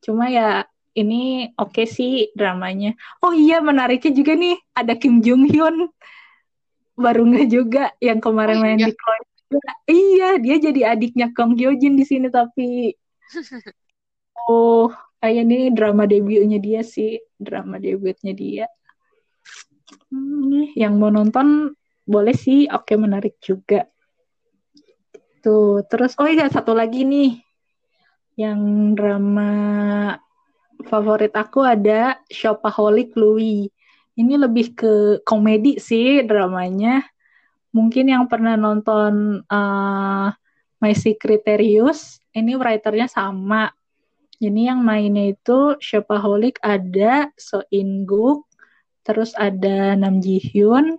B: Cuma ya ini oke okay sih dramanya. Oh iya menariknya juga nih ada Kim Jung Hyun. Baru nggak juga yang kemarin oh, main iya. di Chloe iya dia jadi adiknya Kang Hyo Jin di sini tapi oh kayak ini drama debutnya dia sih drama debutnya dia hmm, yang mau nonton boleh sih oke okay, menarik juga Tuh, terus oh iya satu lagi nih. Yang drama favorit aku ada Shopaholic Louis. Ini lebih ke komedi sih dramanya. Mungkin yang pernah nonton uh, My Secretarius, ini writernya sama. Jadi yang mainnya itu Shopaholic ada So In Guk, terus ada Nam Ji Hyun,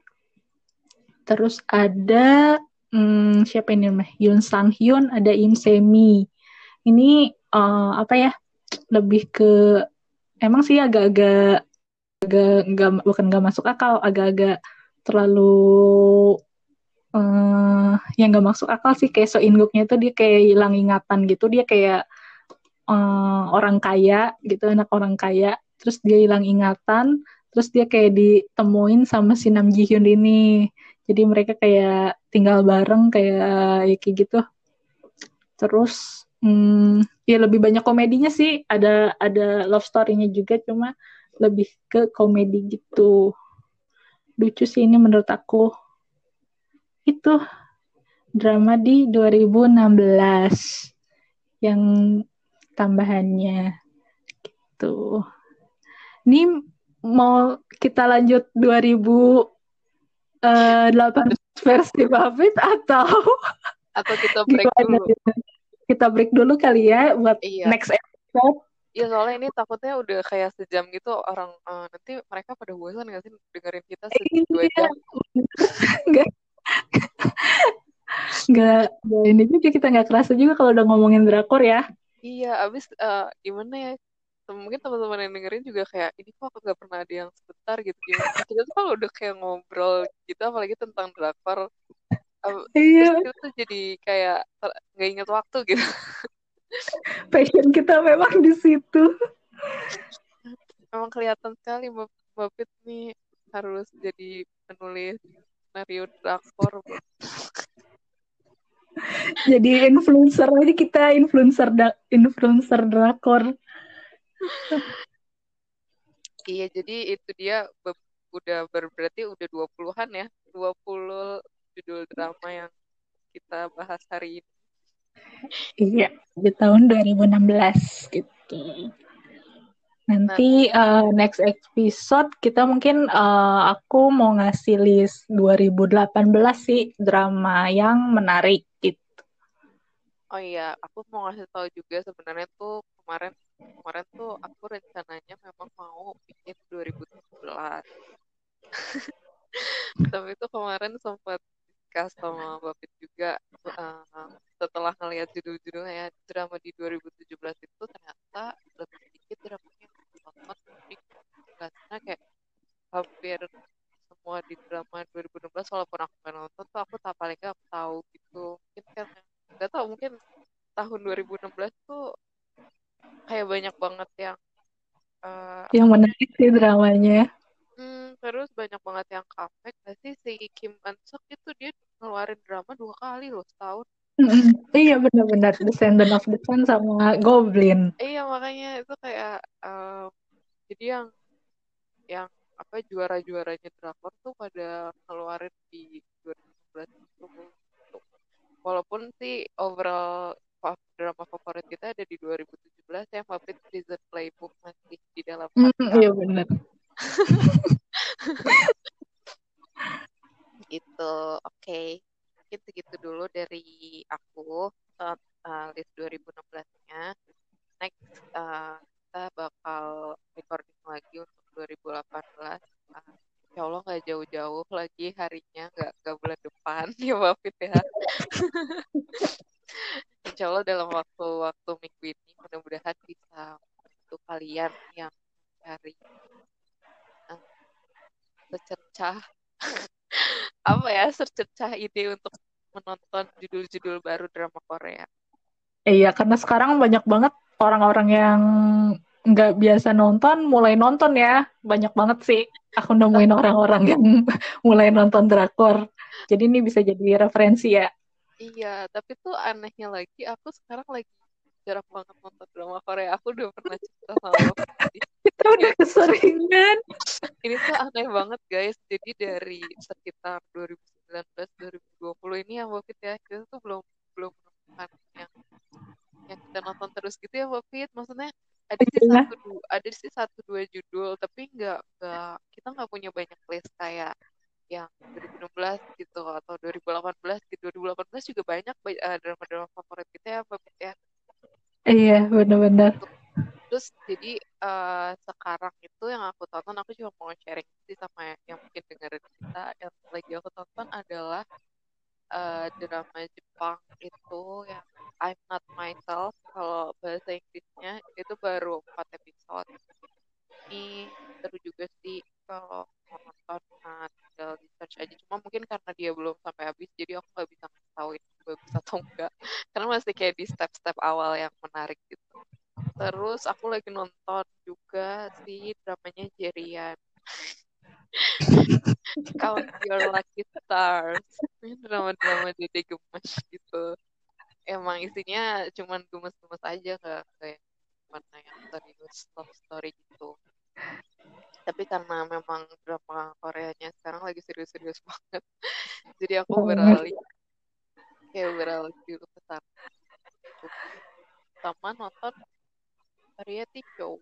B: terus ada hmm, siapa ini namanya Yun Sang Hyun ada Im Semi ini uh, apa ya lebih ke emang sih agak-agak agak nggak bukan nggak masuk akal agak-agak terlalu uh, yang nggak masuk akal sih kayak So Inguknya itu dia kayak hilang ingatan gitu. Dia kayak uh, orang kaya gitu anak orang kaya. Terus dia hilang ingatan terus dia kayak ditemuin sama si Nam Ji Hyun ini. Jadi mereka kayak tinggal bareng kayak ya kayak gitu. Terus hmm, ya lebih banyak komedinya sih. Ada ada love story-nya juga cuma lebih ke komedi gitu. Lucu sih ini menurut aku itu drama di 2016 yang tambahannya gitu ini mau kita lanjut 2000 uh, versi Buffett atau
A: atau kita break dulu.
B: Kita break dulu kali ya buat iya. next episode.
A: Iya soalnya ini takutnya udah kayak sejam gitu orang uh, nanti mereka pada bosan nggak sih dengerin kita sejam dua
B: iya. jam. Enggak. Enggak, ini juga kita nggak kerasa juga kalau udah ngomongin drakor ya.
A: Iya, abis uh, gimana ya mungkin teman-teman yang dengerin juga kayak ini kok aku nggak pernah ada yang sebentar gitu gimana kita tuh kalau udah kayak ngobrol gitu apalagi tentang drakor iya. itu tuh jadi kayak nggak inget waktu gitu
B: passion kita memang di situ
A: memang kelihatan sekali Mbak Pit nih harus jadi penulis skenario drakor
B: jadi influencer ini kita influencer da influencer drakor.
A: Iya jadi itu dia udah ber berarti udah 20-an ya 20 judul drama yang kita bahas hari ini.
B: Iya di tahun 2016 gitu nanti uh, next episode kita mungkin uh, aku mau ngasih list 2018 sih drama yang menarik gitu.
A: Oh iya, aku mau ngasih tahu juga sebenarnya tuh kemarin kemarin tuh aku rencananya memang mau bikin 2017 tapi itu kemarin sempat discuss sama Bapak juga uh, setelah ngelihat judul-judulnya ya drama di 2017 itu ternyata lebih sedikit drama karena kayak hampir semua di drama 2016 walaupun aku nggak nonton tuh aku tak paling gak tahu gitu. Mungkin kan nggak tahu mungkin tahun 2016 tuh kayak banyak banget yang
B: uh, yang menarik sih dramanya.
A: Hmm, terus banyak banget yang comeback sih? Si Kim Eun Suk itu dia ngeluarin drama dua kali loh setahun.
B: Iya benar-benar. Descendant of the Sun sama Goblin.
A: Iya makanya itu kayak uh, jadi yang yang apa juara-juaranya drakor tuh pada ngeluarin di 2019 itu. Walaupun sih overall drama favorit kita ada di 2017 yang favorit Prison Playbook masih di dalam
B: mm, iya benar
A: gitu oke. Okay. mungkin segitu dulu dari aku. Uh, uh, list 2016 nya next uh, kita bakal recording lagi untuk 2018 uh, Insya Allah nggak harinya nggak nggak bulan depan ya Wafit ya insya Allah dalam waktu-waktu minggu ini mudah-mudahan bisa membantu kalian yang uh, secercah apa ya secercah ide untuk menonton judul-judul baru drama Korea.
B: Iya, karena sekarang banyak banget orang-orang yang nggak biasa nonton, mulai nonton ya. Banyak banget sih. Aku nemuin orang-orang yang mulai nonton drakor. Jadi ini bisa jadi referensi ya.
A: Iya, tapi tuh anehnya lagi, aku sekarang lagi jarang banget nonton drama Korea. Aku udah pernah cerita sama
B: Kita udah keseringan.
A: Ini tuh aneh banget guys. Jadi dari sekitar 2019-2020 ini yang Bokit ya, kita tuh belum belum menemukan yang yang kita nonton terus gitu ya Bokit. Maksudnya ada sih
B: Iya.
A: satu dua, ada sih satu dua judul, tapi nggak nggak kita nggak punya banyak list kayak yang 2016 gitu atau 2018 gitu 2018 juga banyak ba- eh, drama-drama favorit kita ya ya.
B: Iya, benar-benar.
A: Terus jadi eh, sekarang itu yang aku tonton aku cuma mau sharing sih sama yang mungkin dengerin kita yang lagi aku tonton adalah eh, drama Jepang itu yang I'm Not Myself kalau bahasa Inggrisnya itu baru 4 episode. Ini seru juga sih kalau nonton nah, tinggal di search aja. Cuma mungkin karena dia belum sampai habis jadi aku nggak bisa ngasih tahu ini bagus atau enggak karena masih kayak di step-step awal yang menarik gitu. Terus aku lagi nonton juga si dramanya Jerian. Count Your Lucky Stars. Drama-drama Dede gemes gitu. Emang isinya cuman gemes-gemes aja nggak kayak mana yang serius love story gitu. Tapi karena memang drama Koreanya sekarang lagi serius-serius banget. Jadi aku beralih kayak beralih dulu ke sana. Sama nonton variety show.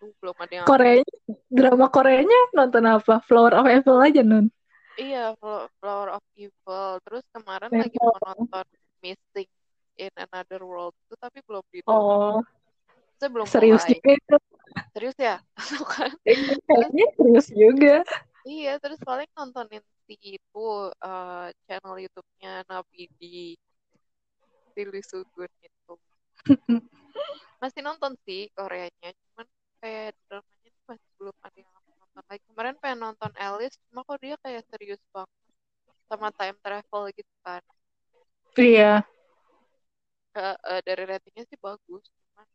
A: Tuh, belum ada yang
B: Koreanya, drama Koreanya nonton apa? Flower of Evil aja, Nun.
A: Iya, Flo- Flower of Evil. Terus kemarin
B: Memang.
A: lagi mau nonton Missing in Another World itu tapi belum di
B: Oh,
A: Saya belum
B: serius
A: mulai.
B: juga itu.
A: Serius ya? Kan?
B: Iya, Kayaknya serius juga.
A: Iya, terus paling nontonin si itu eh, channel YouTube-nya Nabi di si Lee Sugun itu. Masih nonton sih Koreanya, cuman kayak masih belum ada yang aku nonton lagi. Kemarin pengen nonton Alice, cuma kok dia kayak serius banget sama time travel gitu kan.
B: Iya,
A: Eh, eh, dari ratingnya sih bagus, cuman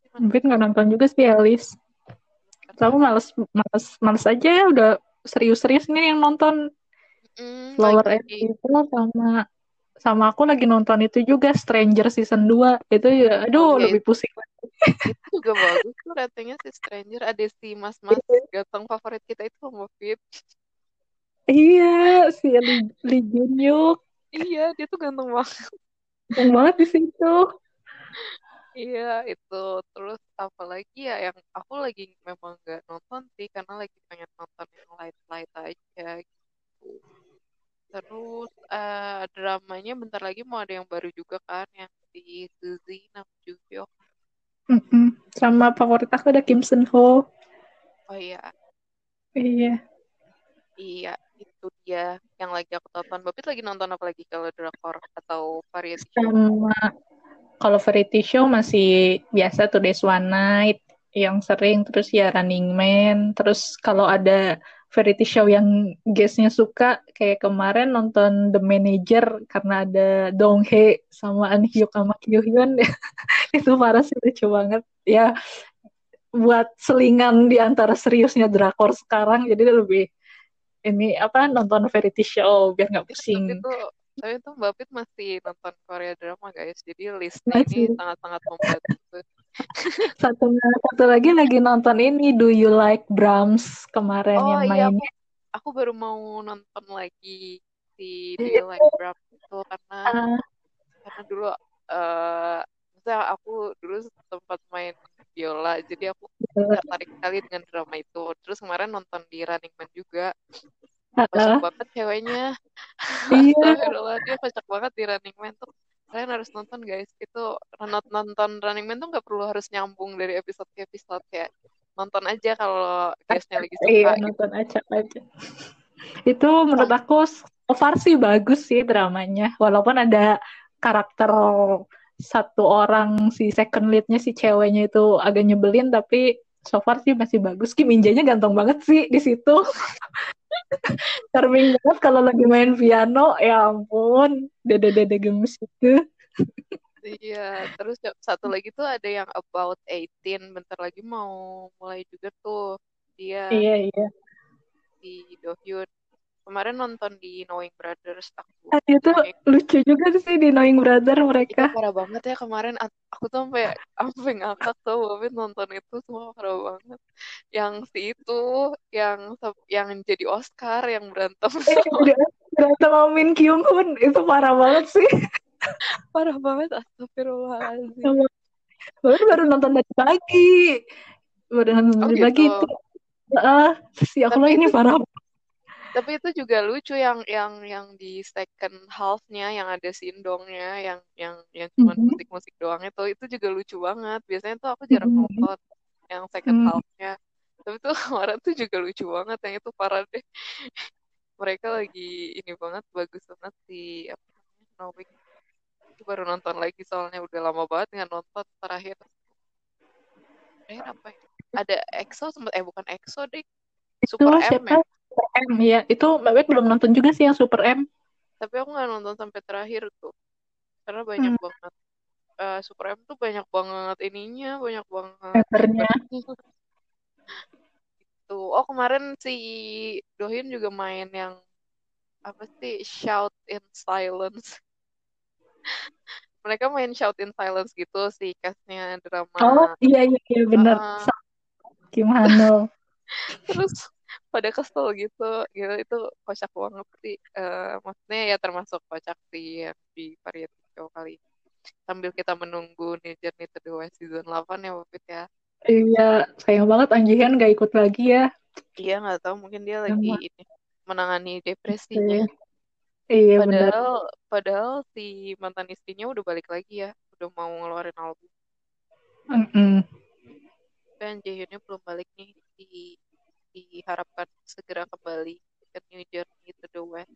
A: sih
B: mungkin nggak nonton juga sih Alice. Aku males, males, males aja ya udah serius-serius nih yang nonton
A: Mm,
B: Flower of Evil sama sama aku lagi nonton itu juga Stranger Season 2 itu ya aduh
A: Oh, iya,
B: lebih pusing
A: itu juga bagus tuh ratingnya si Stranger. Ada si mas-mas ganteng favorit kita itu Homo Fit
B: iya si Lee, Lee Jun Hyuk.
A: Iya dia tuh ganteng banget.
B: Ganteng banget di situ.
A: Iya itu. Terus apa lagi ya yang aku lagi memang nggak nonton sih karena lagi pengen nonton yang light-light aja gitu terus eh, dramanya bentar lagi mau ada yang baru juga kan yang si Suzy Nam Joo Hyuk
B: Mm-mm. sama favorit aku ada Kim Sun Ho
A: oh iya
B: iya
A: Iya, itu dia yang lagi aku tonton. Bapit lagi nonton apa lagi kalau drakor atau variety show?
B: sama kalau variety show masih biasa tuh Days One Night yang sering terus ya Running Man terus kalau ada variety show yang guestnya suka kayak kemarin nonton The Manager karena ada Dong Hae sama An Hyuk sama Kyu Hyun. Itu parah sih lucu banget. Ya buat selingan di antara seriusnya drakor sekarang jadi lebih ini apa nonton variety show biar nggak pusing.
A: tuh, tapi tuh Bapit masih nonton Korea drama guys. Jadi listnya
B: Masih.
A: ini sangat-sangat membantu.
B: Satu satu lagi lagi nonton ini Do You Like Brahms kemarin
A: Oh
B: yang
A: iya,
B: mainnya.
A: aku, aku baru mau nonton lagi si Do
B: Iya.
A: You Like Brahms itu karena
B: Ah,
A: karena dulu eh maksudnya aku dulu sempat main biola, jadi aku
B: Iya.
A: tertarik sekali dengan drama itu. Terus kemarin nonton di Running Man juga. Kocak banget ceweknya.
B: Iya.
A: Dia kocak banget di Running Man tuh. Kalian harus nonton guys. Itu nonton nonton Running Man tuh nggak perlu harus nyambung dari episode ke episode kayak nonton aja kalau guysnya lagi suka
B: Iya,
A: gitu.
B: nonton aja aja. Itu menurut aku so far sih bagus sih dramanya. Walaupun ada karakter satu orang si second leadnya si ceweknya itu agak nyebelin tapi so far sih masih bagus Kim Minjanya ganteng banget sih di situ charming banget kalau lagi main piano ya ampun dede-dede gemes itu
A: Iya, terus ya- satu lagi tuh ada yang About 18, bentar lagi mau mulai juga tuh dia
B: iya iya
A: di Dohyun. Kemarin nonton di Knowing Brothers aku.
B: Ah, itu lucu juga sih di Knowing Brother
A: Itu
B: mereka
A: parah banget ya kemarin aku tuh sampai sampai ngakak tuh Bobit nonton itu semua parah banget. Yang si itu yang yang jadi Oscar yang berantem
B: eh
A: sama
B: berantem sama Min Kyung Hun itu parah banget sih
A: parah banget astagfirullahaladzim.
B: baru baru nonton tadi pagi baru nonton
A: Oh
B: tadi pagi
A: gitu.
B: itu ah si aku
A: Tapi
B: lah ini
A: itu
B: parah
A: Tapi itu juga lucu yang yang yang di second half-nya yang ada sindongnya yang yang yang cuma
B: Mhm.
A: musik-musik doang itu itu juga lucu banget. Biasanya tuh aku jarang
B: Mhm.
A: nonton yang second
B: Mhm.
A: half-nya. Tapi tuh kemarin tuh juga lucu banget yang itu parah deh. Mereka lagi ini banget bagus banget di apa Knowing. Aku baru nonton lagi soalnya udah lama banget nggak nonton terakhir. Terakhir apa ya? Ada EXO sempat eh bukan EXO deh.
B: itu
A: Super M ya.
B: Super M ya itu Mbak Bet belum nonton juga sih yang Super M
A: Tapi aku nggak nonton sampai terakhir tuh. Karena banyak
B: hmm.
A: banget eh, Super M tuh banyak banget ininya, banyak banget
B: membernya.
A: Tuh. Oh, kemarin si Dohyun juga main yang apa sih? Shout in Silence. Mereka main Shout in Silence gitu sih castnya
B: oh
A: drama.
B: iya iya iya benar
A: Heeh.
B: Sama Kim Hano
A: Terus pada kesel gitu, gitu itu kocak banget sih. Eh, maksudnya ya termasuk kocak sih yang di variety show kali. Sambil kita menunggu nih Journey to the West season 8 ya Wapit ya.
B: iya sayang banget Anjihan gak ikut lagi ya
A: Iya nggak tahu mungkin dia lagi ini menangani depresinya.
B: iya benar
A: Padahal padahal si mantan istrinya udah balik lagi ya, udah mau ngeluarin album.
B: Mm-mm.
A: Dan Jaehyunnya belum balik nih di diharapkan segera kembali ke New Journey to the West.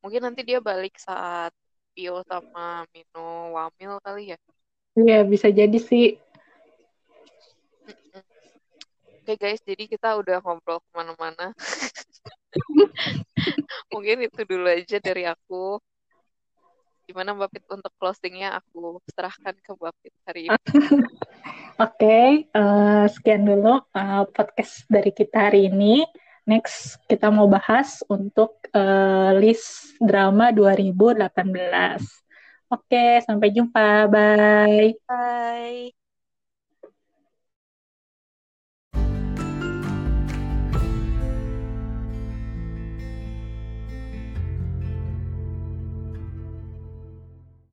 A: Mungkin nanti dia balik saat Pio sama Mino wamil kali ya.
B: iya bisa jadi sih.
A: Oke guys, jadi kita udah ngobrol ke mana-mana. Mungkin itu dulu aja dari aku. Gimana Mbak Pit untuk closingnya aku serahkan ke Mbak Pit hari ini.
B: Oke, eh, sekian dulu eh, podcast dari kita hari ini. Next, kita mau bahas untuk eh, list drama 2018. Oke, sampai jumpa. Bye.
A: Bye.